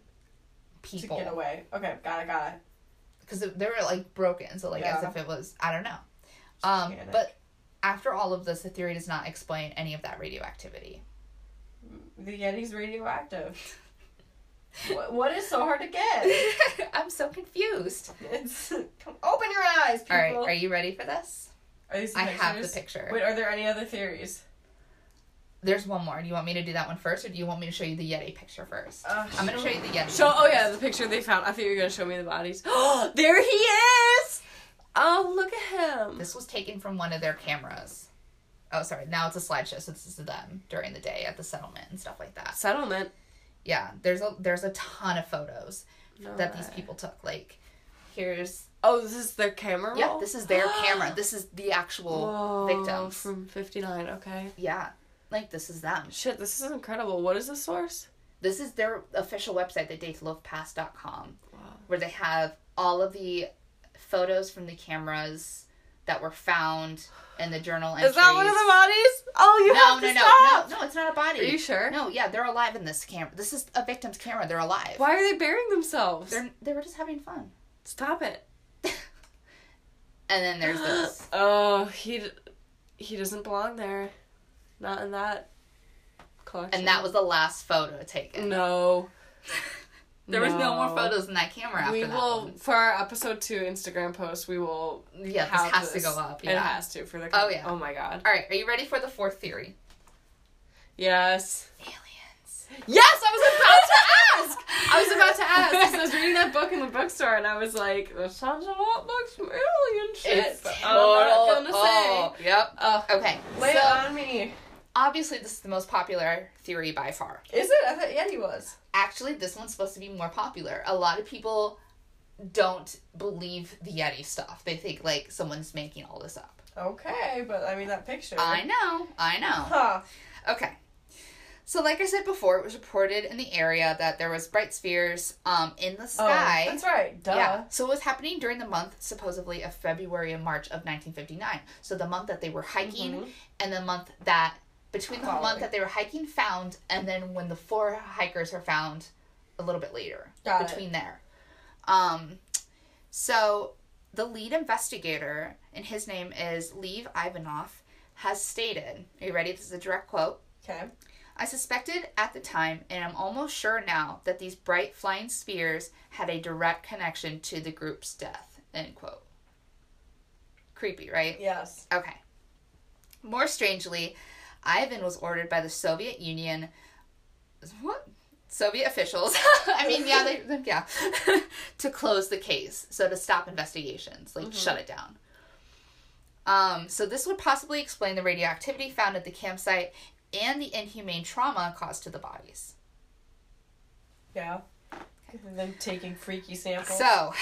A: People,
B: to get away? Okay, got it, got it.
A: Because they were like broken, so like as if it was I don't know. Um, but after all of this, the theory does not explain any of that radioactivity.
B: The Yeti's radioactive. what, what is so hard to get?
A: I'm so confused.
B: It's open your eyes, people.
A: All right, are you ready for this?
B: Are these the
A: I have the picture.
B: Wait, are there any other theories?
A: There's one more. Do you want me to do that one first, or do you want me to show you the Yeti picture first?
B: Uh,
A: I'm gonna show you the Yeti.
B: Show. Oh yeah, the picture they found. I thought you were gonna show me the bodies. Oh, there he is. Oh, look at him.
A: This was taken from one of their cameras. Oh, sorry. Now it's a slideshow, so this is them during the day at the settlement and stuff like that.
B: Settlement.
A: Yeah, there's a there's a ton of photos
B: No
A: that these people took. Like, here's
B: Oh, this is their camera.
A: yeah,
B: roll?
A: this is their camera. This is the actual
B: Whoa,
A: victims.
B: from '59. Okay.
A: yeah, like this is them.
B: Shit, this is incredible. What is the source?
A: This is their official website, the dyatlovpass.com,
B: Wow.
A: where they have all of the photos from the cameras that were found in the journal entries.
B: Is that one of the bodies? Oh, you
A: no,
B: have
A: no,
B: to
A: no,
B: stop.
A: no, no, it's not a body.
B: Are you sure?
A: No, yeah, they're alive in this camera. This is a victim's camera. They're alive.
B: Why are they burying themselves?
A: They're they were just having fun.
B: Stop it.
A: And then there's this.
B: oh, he he doesn't belong there. Not in that collection.
A: And that was the last photo taken.
B: no.
A: There was no more photos in that camera after
B: We
A: that
B: will
A: one.
B: for our episode two Instagram post. We will.
A: Yeah, this has
B: this.
A: to go up.
B: It has to for the.
A: Oh, yeah.
B: Oh my god.
A: All right, are you ready for the fourth theory?
B: Yes.
A: Aliens.
B: Yes, I was about to ask. I was about to ask. 'cause I was reading that book in the bookstore, and I was like, "That sounds a lot like some alien shit."
A: It's
B: but
A: total.
B: I'm not gonna
A: oh, Yep.
B: say. Uh,
A: Okay.
B: lay
A: so
B: it on me.
A: Obviously, this is the most popular theory by far.
B: Is it? I thought Yeti was.
A: Actually, this one's supposed to be more popular. A lot of people don't believe the Yeti stuff. They think like someone's making all this up.
B: Okay, but I mean that picture.
A: I know. I know.
B: Huh.
A: Okay. So, like I said before, it was reported in the area that there was bright spheres um, in the sky.
B: Oh, that's right. Duh.
A: Yeah. So it was happening during the month, supposedly, of February and March of 1959. So the month that they were hiking
B: Mhm.
A: and the month that, between the
B: Following.
A: month that they were hiking found and then when the four hikers are found a little bit later.
B: Got it.
A: between there. Um, so the lead investigator, and his name is Lev Ivanov, has stated, are you ready? This is a direct quote.
B: Okay.
A: I suspected at the time, and I'm almost sure now, that these bright flying spheres had a direct connection to the group's death. End quote. Creepy, right?
B: Yes.
A: Okay. More strangely, Ivan was ordered by the Soviet Union. What? Soviet officials. I mean, yeah, they, they- yeah, to close the case, so to stop investigations, like shut it down. Um, so this would possibly explain the radioactivity found at the campsite and the inhumane trauma caused to the bodies.
B: Yeah. And then taking freaky samples.
A: So,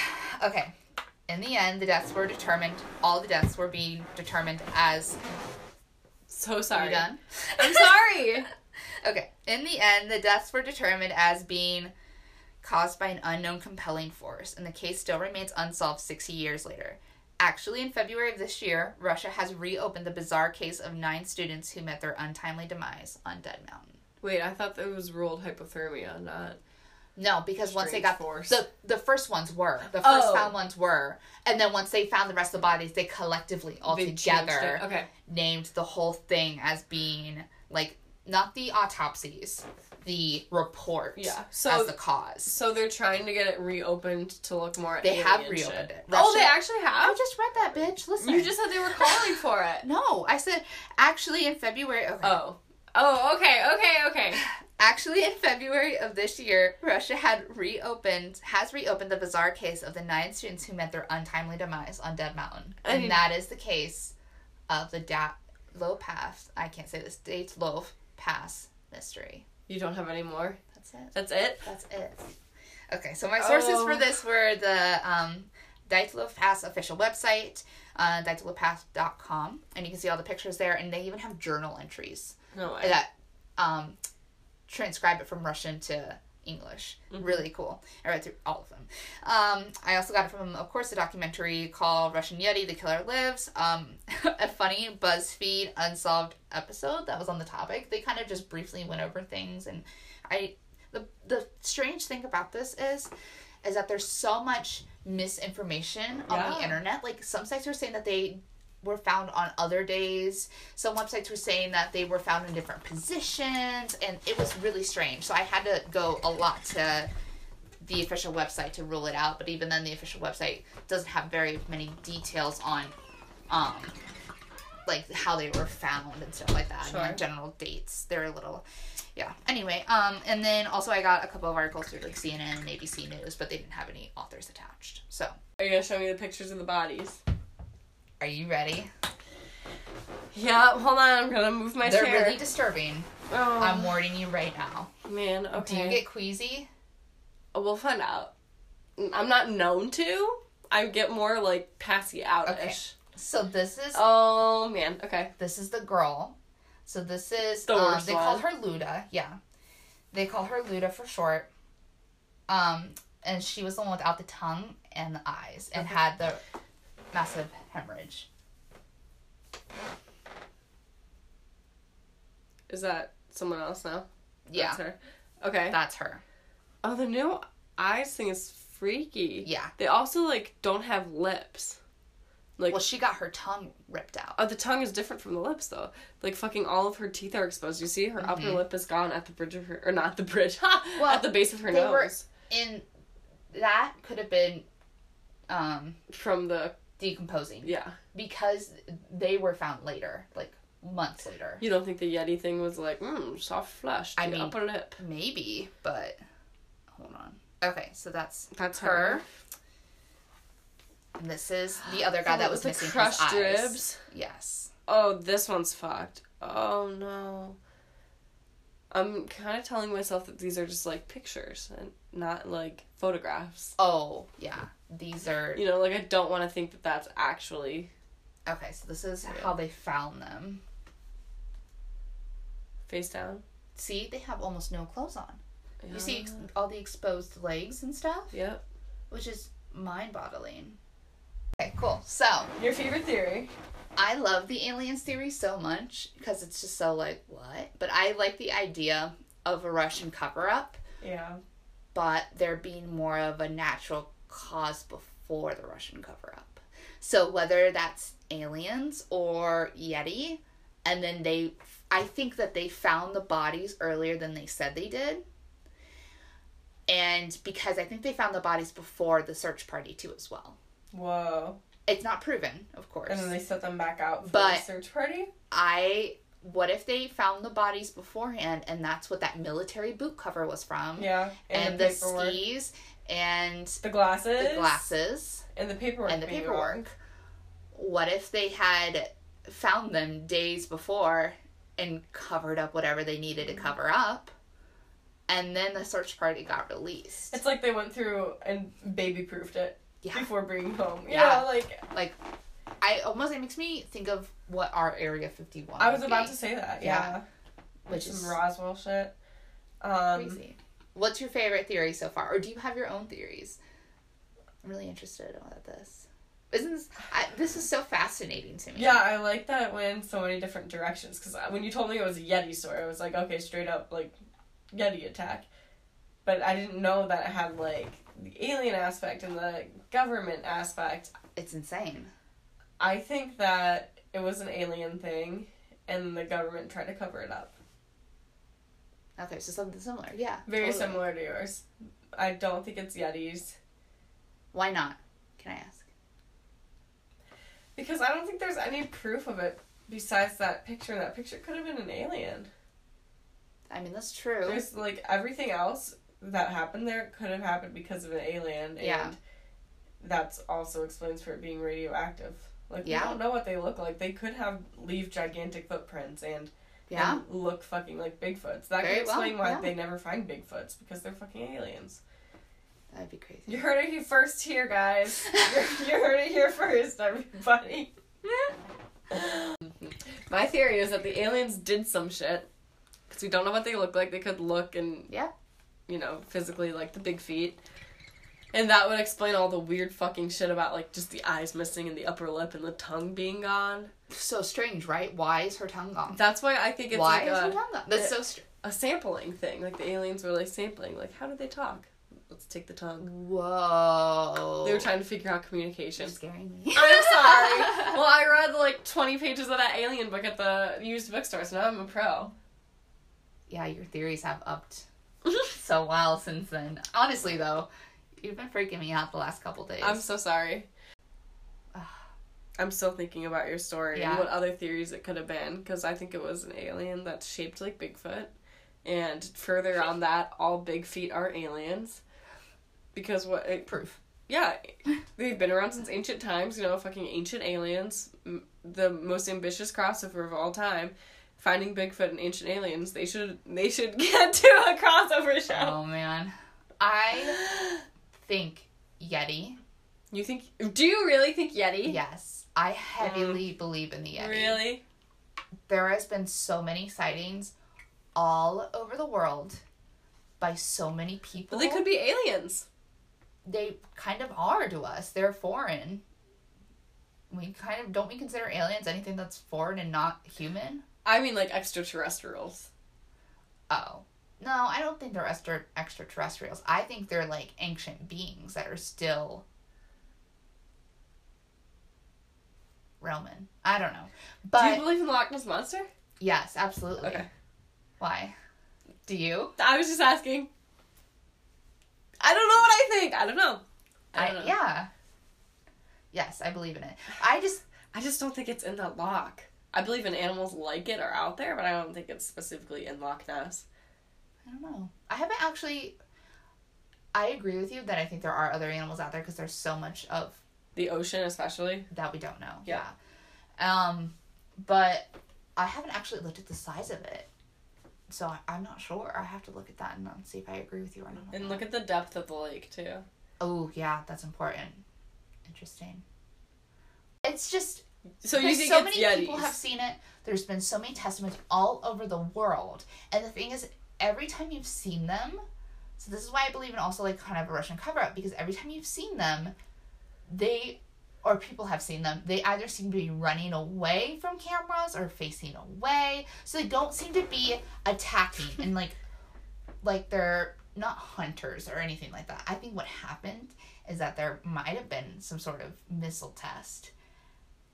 A: okay. In the end, the deaths were determined. All the deaths were being determined as.
B: So sorry.
A: you done?
B: I'm sorry.
A: Okay. In the end, the deaths were determined as being caused by an unknown compelling force, and the case still remains unsolved 60 years later. Actually, in February of this year, Russia has reopened the bizarre case of nine students who met their untimely demise on Dead Mountain.
B: Wait, I thought that was ruled hypothermia, not.
A: No, because once they got
B: force.
A: the the first ones were the first
B: Oh.
A: found ones were, and then once they found the rest of the bodies, they collectively all
B: They
A: together.
B: Okay.
A: named the whole thing as being like not the autopsies, the report
B: Yeah, so-
A: as the cause.
B: So they're trying to get it reopened to look more.
A: They have reopened
B: shit.
A: it.
B: Oh, they
A: Russia-
B: actually
A: I
B: have.
A: just read that, bitch. Listen,
B: You just said they were calling for it.
A: no. I said actually in February. Okay.
B: Oh. Oh. Okay. Okay. Okay.
A: Actually, in February of this year, Russia had reopened has reopened the bizarre case of the nine students who met their untimely demise on Dead Mountain,
B: I
A: and
B: mean-
A: that is the case of the da- Low Pass. I can't say this. Dates Low Pass mystery.
B: You don't have any more.
A: That's it.
B: That's it.
A: That's it. Okay, so my sources
B: Oh.
A: for this were the um, Pass official website, uh, dyatlovpass.com, and you can see all the pictures there, and they even have journal entries
B: No way.
A: that um, transcribe it from Russian to English. Really cool. I read through all of them. Um, I also got it from, of course, a documentary called Russian Yeti: The Killer Lives. Um, a funny BuzzFeed unsolved episode that was on the topic. They kind of just briefly went over things, and I the the strange thing about this is is that there's so much misinformation on the internet. Like some sites are saying that they were found on other days. Some websites were saying that they were found in different positions, and it was really strange. So I had to go a lot to the official website to rule it out. But even then, the official website doesn't have very many details on, um, like how they were found and stuff like that.
B: Sure.
A: And like general dates. They're a little, yeah. Anyway, um, and then also I got a couple of articles through like CNN and ABC News, but they didn't have any authors attached. So,
B: Are you gonna show me the pictures of the bodies?
A: Are you ready?
B: Yeah. Hold on. I'm gonna move my
A: They're
B: chair.
A: really disturbing.
B: oh
A: I'm warning you right now.
B: man. Okay.
A: Do you get queasy?
B: Oh, we'll find out. I'm not known to. I get more like passy out
A: Okay. So this is
B: Oh man. Okay.
A: this is the girl. So this is
B: The
A: um, they call
B: one.
A: her Luda. Yeah, they call her Luda for short. Um, and she was the one without the tongue and the eyes, and
B: Okay.
A: had the massive hemorrhage.
B: Is that someone else now?
A: Yeah,
B: That's her. Okay.
A: that's her.
B: Oh, the new eyes thing is freaky.
A: Yeah.
B: They also like don't have lips. Like
A: Well, she got her tongue ripped out.
B: oh, the tongue is different from the lips though. Like fucking all of her teeth are exposed. You see, her upper
A: Mhm.
B: lip is gone at the bridge of her, or not the bridge,
A: Well,
B: at the base of her
A: they were-
B: nose
A: And that could have been um,
B: from the
A: decomposing
B: yeah.
A: because they were found later, like months later.
B: You don't think the Yeti thing was like, mm, soft flesh,
A: I mean-
B: upper lip.
A: Maybe, but hold on. Okay, so that's
B: That's
A: her.
B: her.
A: And this is the other guy that was
B: the
A: missing
B: crushed
A: his eyes.
B: ribs.
A: Yes.
B: Oh, this one's fucked. Oh no. I'm kind of telling myself that these are just like pictures and not like photographs.
A: Oh, yeah. These are
B: You know, like I don't want to think that that's actually
A: okay. So this is how they found them.
B: face down.
A: See, they have almost no clothes on. You see ex- all the exposed legs and stuff,
B: Yep.
A: which is mind-boggling. Okay, cool. So
B: Your favorite theory?
A: I love the aliens theory so much because it's just so like what, but I like the idea of a Russian cover-up.
B: Yeah.
A: But there being more of a natural cause before the Russian cover up. So whether that's aliens or Yeti, and then they I think that they found the bodies earlier than they said they did. And because I think they found the bodies before the search party too as well.
B: Whoa.
A: It's not proven, of course.
B: And then they set them back out for
A: But-
B: the search party?
A: I what if they found the bodies beforehand and that's what that military boot cover was from?
B: Yeah.
A: And,
B: the,
A: the, skis and
B: the glasses.
A: the glasses
B: And the paperwork.
A: and the paperwork. What if they had found them days before and covered up whatever they needed to mm-hmm. cover up? And then the search party got released.
B: It's like they went through and baby proofed it
A: Yeah.
B: before bringing home. You
A: Yeah.
B: like
A: Like, I almost, it makes me think of what our Area 51
B: I was about
A: be,
B: to say that.
A: Yeah.
B: Yeah.
A: which
B: Some
A: is
B: Roswell shit. Um,
A: crazy. What's your favorite theory so far? Or do you have your own theories? I'm really interested about this. Isn't this, I, this is so fascinating to me.
B: Yeah, I like that it went in so many different directions. Because when you told me it was a Yeti story, I was like, okay, straight up, like, Yeti attack. But I didn't know that it had, like, the alien aspect and the government aspect.
A: It's insane.
B: I think that it was an alien thing, and the government tried to cover it up.
A: Okay, so something similar. Yeah.
B: Very
A: totally.
B: similar to yours. I don't think it's Yetis.
A: Why not? Can I ask?
B: Because I don't think there's any proof of it besides that picture. That picture could have been an alien.
A: I mean, that's true.
B: There's like everything else that happened there could have happened because of an alien, and
A: Yeah.
B: that's also explains for it being radioactive. Like
A: Yeah.
B: we don't know what they look like. They could have leave gigantic footprints and
A: yeah.
B: and look fucking like Bigfoots. That
A: Very
B: could
A: well,
B: explain why
A: yeah.
B: they never find Bigfoots because they're fucking aliens.
A: That'd be crazy.
B: You heard it here first, here, guys. you you heard it here first, everybody. My theory is that the aliens did some shit because we don't know what they look like. They could look and
A: Yeah.
B: you know physically like the big feet, and that would explain all the weird fucking shit about like just the eyes missing and the upper lip and the tongue being gone.
A: So strange, right? Why is her tongue gone?
B: That's why I think it's
A: Why
B: like
A: is her
B: a,
A: tongue gone? That's so strange.
B: a sampling thing. Like the aliens were like sampling. Like how did they talk? Let's take the tongue.
A: Whoa.
B: They were trying to figure out
A: You're
B: communication.
A: scaring me.
B: I'm sorry. well, I read like 20 pages of that alien book at the used bookstore, so now I'm a pro.
A: yeah, your theories have upped so well since then. Honestly, though, you've been freaking me out the last couple days.
B: I'm so sorry. I'm still thinking about your story
A: Yeah.
B: and what other theories it could have been, because I think it was an alien that's shaped like Bigfoot. And further on that, all big feet are aliens. Because what? It,
A: Proof.
B: yeah, they've been around since ancient times, you know, fucking ancient aliens. M- The most ambitious crossover of all time. Finding Bigfoot and ancient aliens, they should they should get to a crossover show.
A: Oh man, I think Yeti.
B: You think? Do you really think Yeti?
A: Yes, I heavily mm. believe in the Yeti.
B: Really?
A: There has been so many sightings all over the world by so many people.
B: But they could be aliens.
A: They kind of are to us. They're foreign. We kind of don't we consider aliens anything that's foreign and not human?
B: I mean, like extraterrestrials.
A: Oh. No, I don't think they're extra extraterrestrials. I think they're like ancient beings that are still Roman. I don't know.
B: Do you believe in the Loch Ness monster?
A: yes, absolutely.
B: Okay.
A: Why? Do you?
B: I was just asking. I don't know what I think. I don't know. I
A: I,
B: don't know.
A: yeah. Yes, I believe in it. I just
B: I just don't think it's in the lock. I believe in animals like it are out there, but I don't think it's specifically in Loch Ness.
A: I don't know. I haven't actually I agree with you that I think there are other animals out there because there's so much of
B: The ocean, especially.
A: that we don't know.
B: Yeah.
A: Yeah. Um, but I haven't actually looked at the size of it, so I, I'm not sure. I have to look at that and um, see if I agree with you or not.
B: And look at the depth of the lake, too.
A: Oh yeah, that's important. Interesting. It's just
B: So you think
A: so
B: it's
A: many
B: Yetis?
A: people have seen it. There's been so many testimonies all over the world, and the thing is, every time you've seen them, so this is why I believe in also like kind of a Russian cover up because every time you've seen them, they or people have seen them, they either seem to be running away from cameras or facing away, so they don't seem to be attacking and like like they're not hunters or anything like that. I think what happened is that there might have been some sort of missile test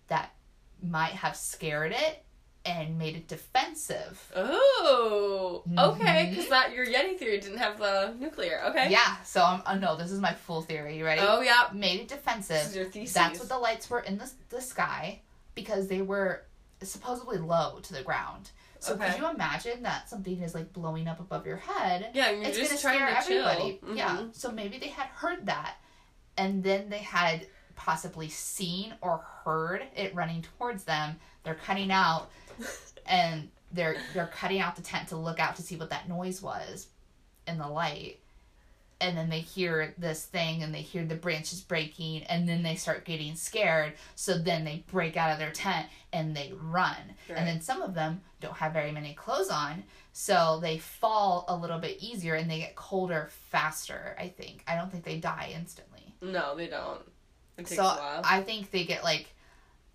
A: that might have scared it and made it defensive.
B: Oh, okay. Because that your Yeti theory didn't have the nuclear. Okay.
A: Yeah, so I'm, oh no, this is my full theory. You ready?
B: Oh yeah.
A: Made it
B: This
A: defensive.
B: is your thesis.
A: That's what the lights were in the, the sky because they were supposedly low to the ground. So
B: Okay.
A: could you imagine that something is like blowing up above your head?
B: Yeah, you're
A: it's
B: just
A: gonna
B: trying
A: scare
B: to
A: everybody.
B: chill.
A: Yeah.
B: Mhm.
A: So maybe they had heard that, and then they had possibly seen or heard it running towards them. They're cutting out, and they're they're cutting out the tent to look out to see what that noise was, in the light. And then they hear this thing, and they hear the branches breaking, and then they start getting scared. So then they break out of their tent and they run.
B: Right.
A: And then some of them don't have very many clothes on, so they fall a little bit easier and they get colder faster, I think. I don't think they die instantly.
B: No, they don't.
A: So. I think they get like,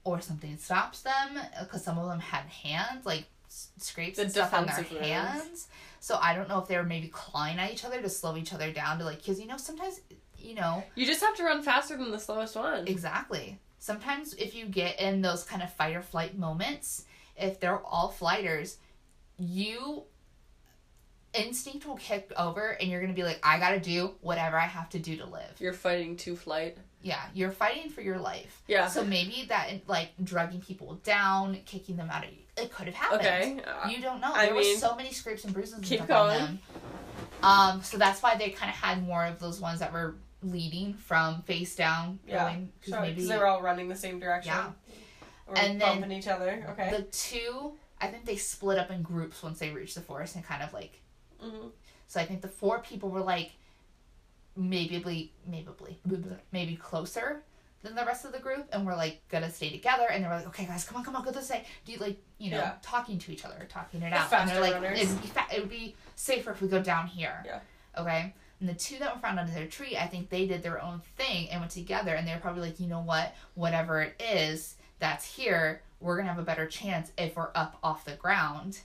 A: or something stops them because some of them had hands, like scrapes
B: The
A: and stuff on their hands. So I don't know if they were maybe clawing at each other to slow each other down to like, because you know, sometimes, you know,
B: you just have to run faster than the slowest one.
A: Exactly. Sometimes if you get in those kind of fight or flight moments, if they're all flighters, you instinct will kick over and you're to be like I got to do whatever I have to do to live.
B: You're fighting to flight.
A: Yeah, you're fighting for your life.
B: Yeah.
A: So maybe that like drugging people down, kicking them out of it could have happened.
B: Okay. Uh,
A: You don't know.
B: I
A: there
B: mean,
A: were so many scrapes and bruises and
B: keep
A: stuff on
B: going.
A: them. Um, so that's why they kind of had more of those ones that were leading from face down,
B: Yeah,
A: going because
B: Sure,
A: maybe
B: they were all running the same direction.
A: Yeah.
B: Or
A: And then
B: bumping each other. Okay.
A: the two. I think they split up in groups once they reached the forest and kind of like.
B: Mhm.
A: So I think the four people were like, maybe, maybe, maybe closer than the rest of the group, and we're like gonna stay together. And they were like, okay, guys, come on, come on, go this way. Do you like, you know,
B: Yeah.
A: talking to each other, talking it out, and they're like,
B: runners.
A: it'd be, fa- it would be safer if we go down here.
B: Yeah.
A: Okay. And the two that were found under their tree, I think they did their own thing and went together, and they're probably like, you know what, whatever it is that's here, we're gonna have a better chance if we're up off the ground,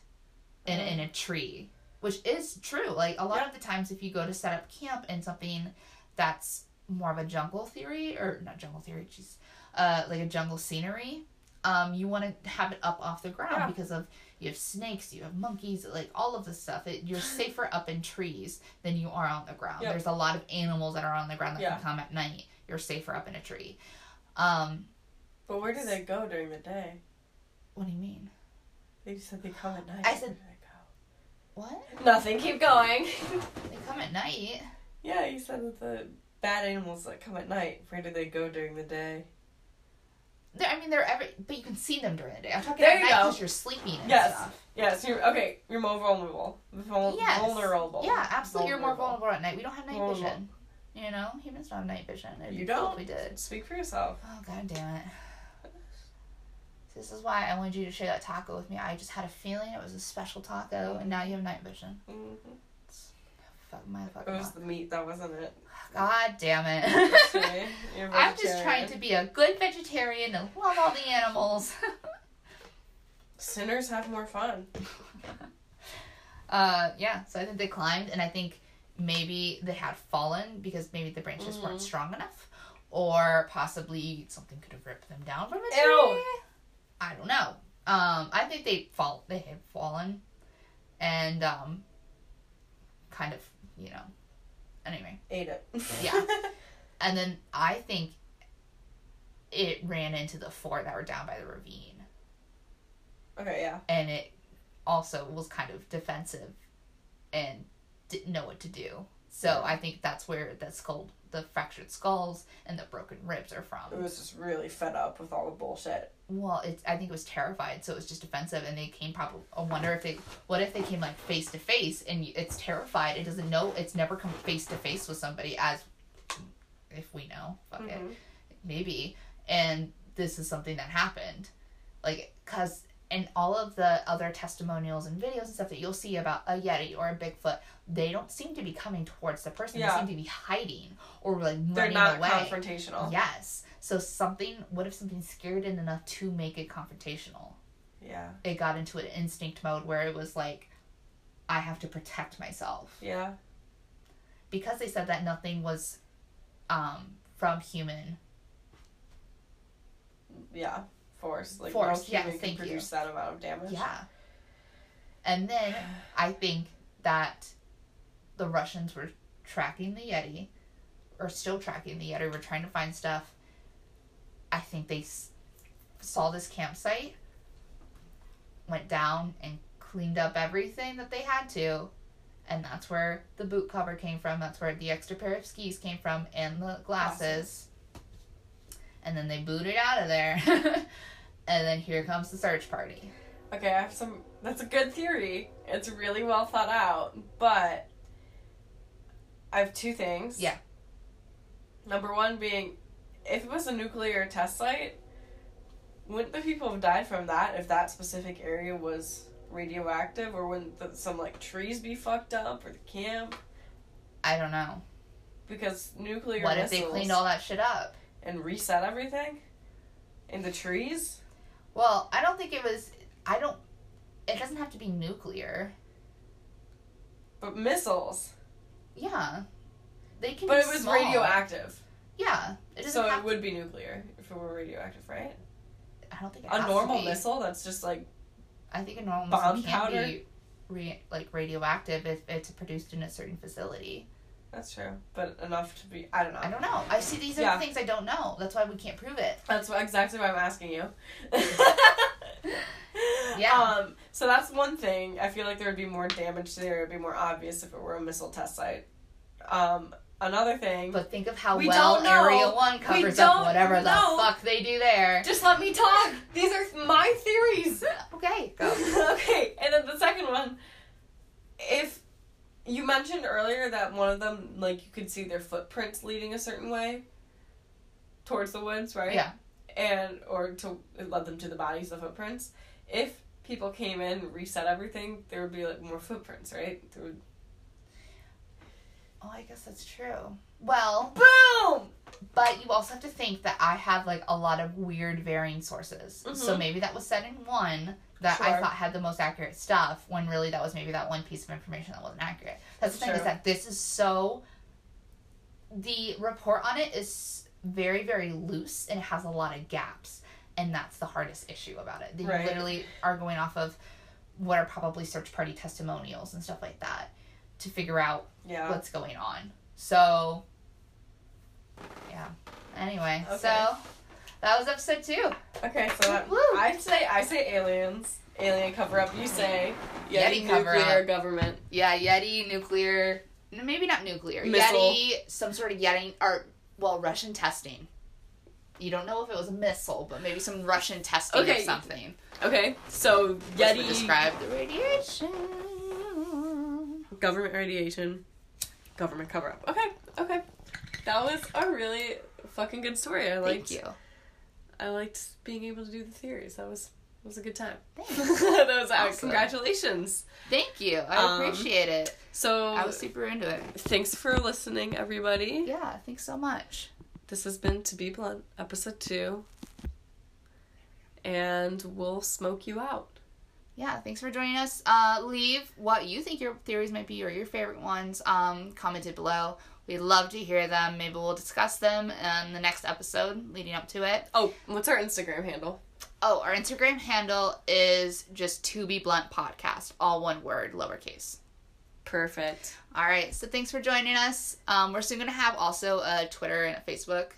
A: in
B: Mhm.
A: in a tree, which is true. Like a lot
B: Yeah.
A: of the times, if you go to set up camp in something that's more of a jungle theory or not jungle theory, jeez, uh, like a jungle scenery, um, you want to have it up off the ground
B: Yeah.
A: because of you have snakes, you have monkeys, like all of this stuff. It, you're safer up in trees than you are on the ground.
B: Yep.
A: There's a lot of animals that are on the ground that
B: Yeah.
A: can come at night. You're safer up in a tree. Um,
B: But where do they go during the day?
A: what do you mean?
B: They just said they come at night.
A: I said-
B: Where do they
A: What?
B: Nothing. Keep going.
A: They come at night.
B: yeah, you said that the bad animals that come at night. Where do they go during the day?
A: They're, I mean, they're every, but you can see them during the day. I'm talking
B: There
A: at
B: you
A: night because you're sleeping and
B: Yes.
A: stuff.
B: Yes, you're okay. You're more vulnerable. Vul-
A: Yes.
B: Vulnerable.
A: Yeah, absolutely. You're more vulnerable at night. We don't have night
B: Vulnerable.
A: vision. You know, humans don't have night vision. It'd
B: You don't.
A: We did.
B: Speak for yourself.
A: Oh god damn it. This is why I wanted you to share that taco with me. I just had a feeling it was a special taco, and now you have night vision.
B: hmm
A: Fuck my fucking.
B: It
A: was
B: the meat that wasn't it.
A: God damn it. I'm just trying to be a good vegetarian and love all the animals.
B: Sinners have more fun.
A: Uh, yeah, so I think they climbed, and I think maybe they had fallen because maybe the branches
B: Mhm.
A: weren't strong enough, or possibly something could have ripped them down from a tree.
B: Ew.
A: I don't know. Um, I think they fall. They had fallen, and um, kind of, you know. Anyway,
B: Ate it.
A: Yeah. and then I think it ran into the four that were down by the ravine,
B: okay, yeah.
A: and it also was kind of defensive and didn't know what to do. So
B: Yeah.
A: I think that's where the skull, the fractured skulls, and the broken ribs are from.
B: It was just really fed up with all the bullshit.
A: Well, it's I think it was terrified, so it was just defensive, and they came probably. I wonder if they, what if they came like face to face, and it's terrified. It doesn't know. It's never come face to face with somebody as, if we know, fuck it,
B: Mhm.
A: maybe. And this is something that happened, like cause and all of the other testimonials and videos and stuff that you'll see about a yeti or a bigfoot, they don't seem to be coming towards the person.
B: Yeah.
A: They seem to be hiding or like
B: They're not
A: away.
B: confrontational.
A: Yes. So something. What if something scared it enough to make it confrontational?
B: Yeah.
A: It got into an instinct mode where it was like, I have to protect myself
B: Yeah.
A: because they said that nothing was, um, from human
B: Yeah. force. Like
A: Force,
B: human
A: yes,
B: can
A: thank you.
B: produce that amount of damage.
A: Yeah. And then I think that the Russians were tracking the Yeti, or still tracking the Yeti, were trying to find stuff. I think they s- saw this campsite, went down and cleaned up everything that they had to, and that's where the boot cover came from. That's where the extra pair of skis came from, and the glasses. And then they booted out of there. and then here comes the search party.
B: Okay, I have some. That's a good theory. It's really well thought out, but I have two things.
A: Yeah.
B: Number one being, if it was a nuclear test site, wouldn't the people have died from that if that specific area was radioactive, or wouldn't the, some like trees be fucked up or the camp?
A: I don't know.
B: Because nuclear
A: What if they cleaned all that shit up?
B: and reset everything in the trees?
A: Well, I don't think it was. I don't. It doesn't have to be nuclear.
B: But missiles.
A: Yeah, they can.
B: But
A: be
B: it was
A: small.
B: radioactive.
A: Yeah, it
B: So it would be nuclear if it were radioactive, right?
A: I don't think it
B: A
A: to
B: normal missile that's just like
A: I think a normal
B: Bomb
A: missile can
B: powder?
A: be re- like radioactive if it's produced in a certain facility.
B: that's true, but enough to be I don't know.
A: I don't know. I see these are
B: Yeah.
A: the things I don't know. That's why we can't prove it.
B: That's what, exactly why I'm asking you.
A: Yeah.
B: Um. So that's one thing. I feel like there would be more damage to there. It would be more obvious if it were a missile test site. Um. Another thing.
A: But think of how
B: We
A: well
B: don't know.
A: Area One covers up whatever the fuck they do there.
B: just let me talk. These are my theories.
A: Okay, go.
B: okay, and then the second one, if you mentioned earlier that one of them, like you could see their footprints leading a certain way towards the woods, right?
A: Yeah.
B: And or to it led them to the bodies, the footprints. If people came in and reset everything, there would be like more footprints, right? There would
A: Oh, I guess that's true. Well,
B: boom.
A: But you also have to think that I have like a lot of weird varying sources. So
B: Mhm.
A: maybe that was said in one that I thought had the most accurate stuff when really that was maybe that one piece of information that wasn't accurate. That's the thing is that this is so the report on it is very very loose and it has a lot of gaps and that's the hardest issue about it. They
B: Right.
A: literally are going off of what are probably search party testimonials and stuff like that to figure out
B: Yeah.
A: what's going on. So, yeah. Anyway,
B: Okay.
A: so that was episode two.
B: Okay, so that. I say I say aliens, alien cover up. You say
A: Yeti
B: Yeti,
A: cover
B: nuclear
A: up.
B: government.
A: Yeah, Yeti, nuclear, maybe not nuclear.
B: Missile.
A: Yeti, some sort of Yeti, or, well, Russian testing. You don't know if it was a missile, but maybe some Russian testing
B: Okay.
A: of something.
B: Okay, so Yeti
A: describe the radiation.
B: Government radiation, government cover up. Okay, okay, that was a really fucking good story. I liked.
A: Thank you.
B: I liked being able to do the theories. That was that was a good time.
A: Thanks.
B: that was
A: Awesome.
B: congratulations.
A: Thank you. I
B: Um,
A: appreciate it.
B: So
A: I was super into it.
B: thanks for listening, everybody.
A: Yeah, thanks so much.
B: This has been To Be Blunt, episode two. And we'll smoke you out.
A: Yeah thanks for joining us. Uh leave what you think your theories might be or your favorite ones um commented below. We'd love to hear them. Maybe we'll discuss them in the next episode leading up to it.
B: Oh, what's our Instagram handle?
A: oh our instagram handle is just to be blunt podcast all one word lowercase.
B: Perfect.
A: all right so thanks for joining us. Um we're soon gonna have also a twitter and a facebook.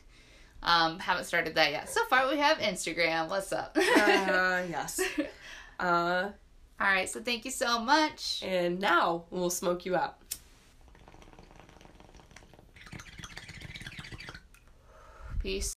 A: Um haven't started that yet. So far we have instagram. What's up?
B: Uh, yes. Uh,
A: all right so thank you so much
B: and now we'll smoke you out.
A: peace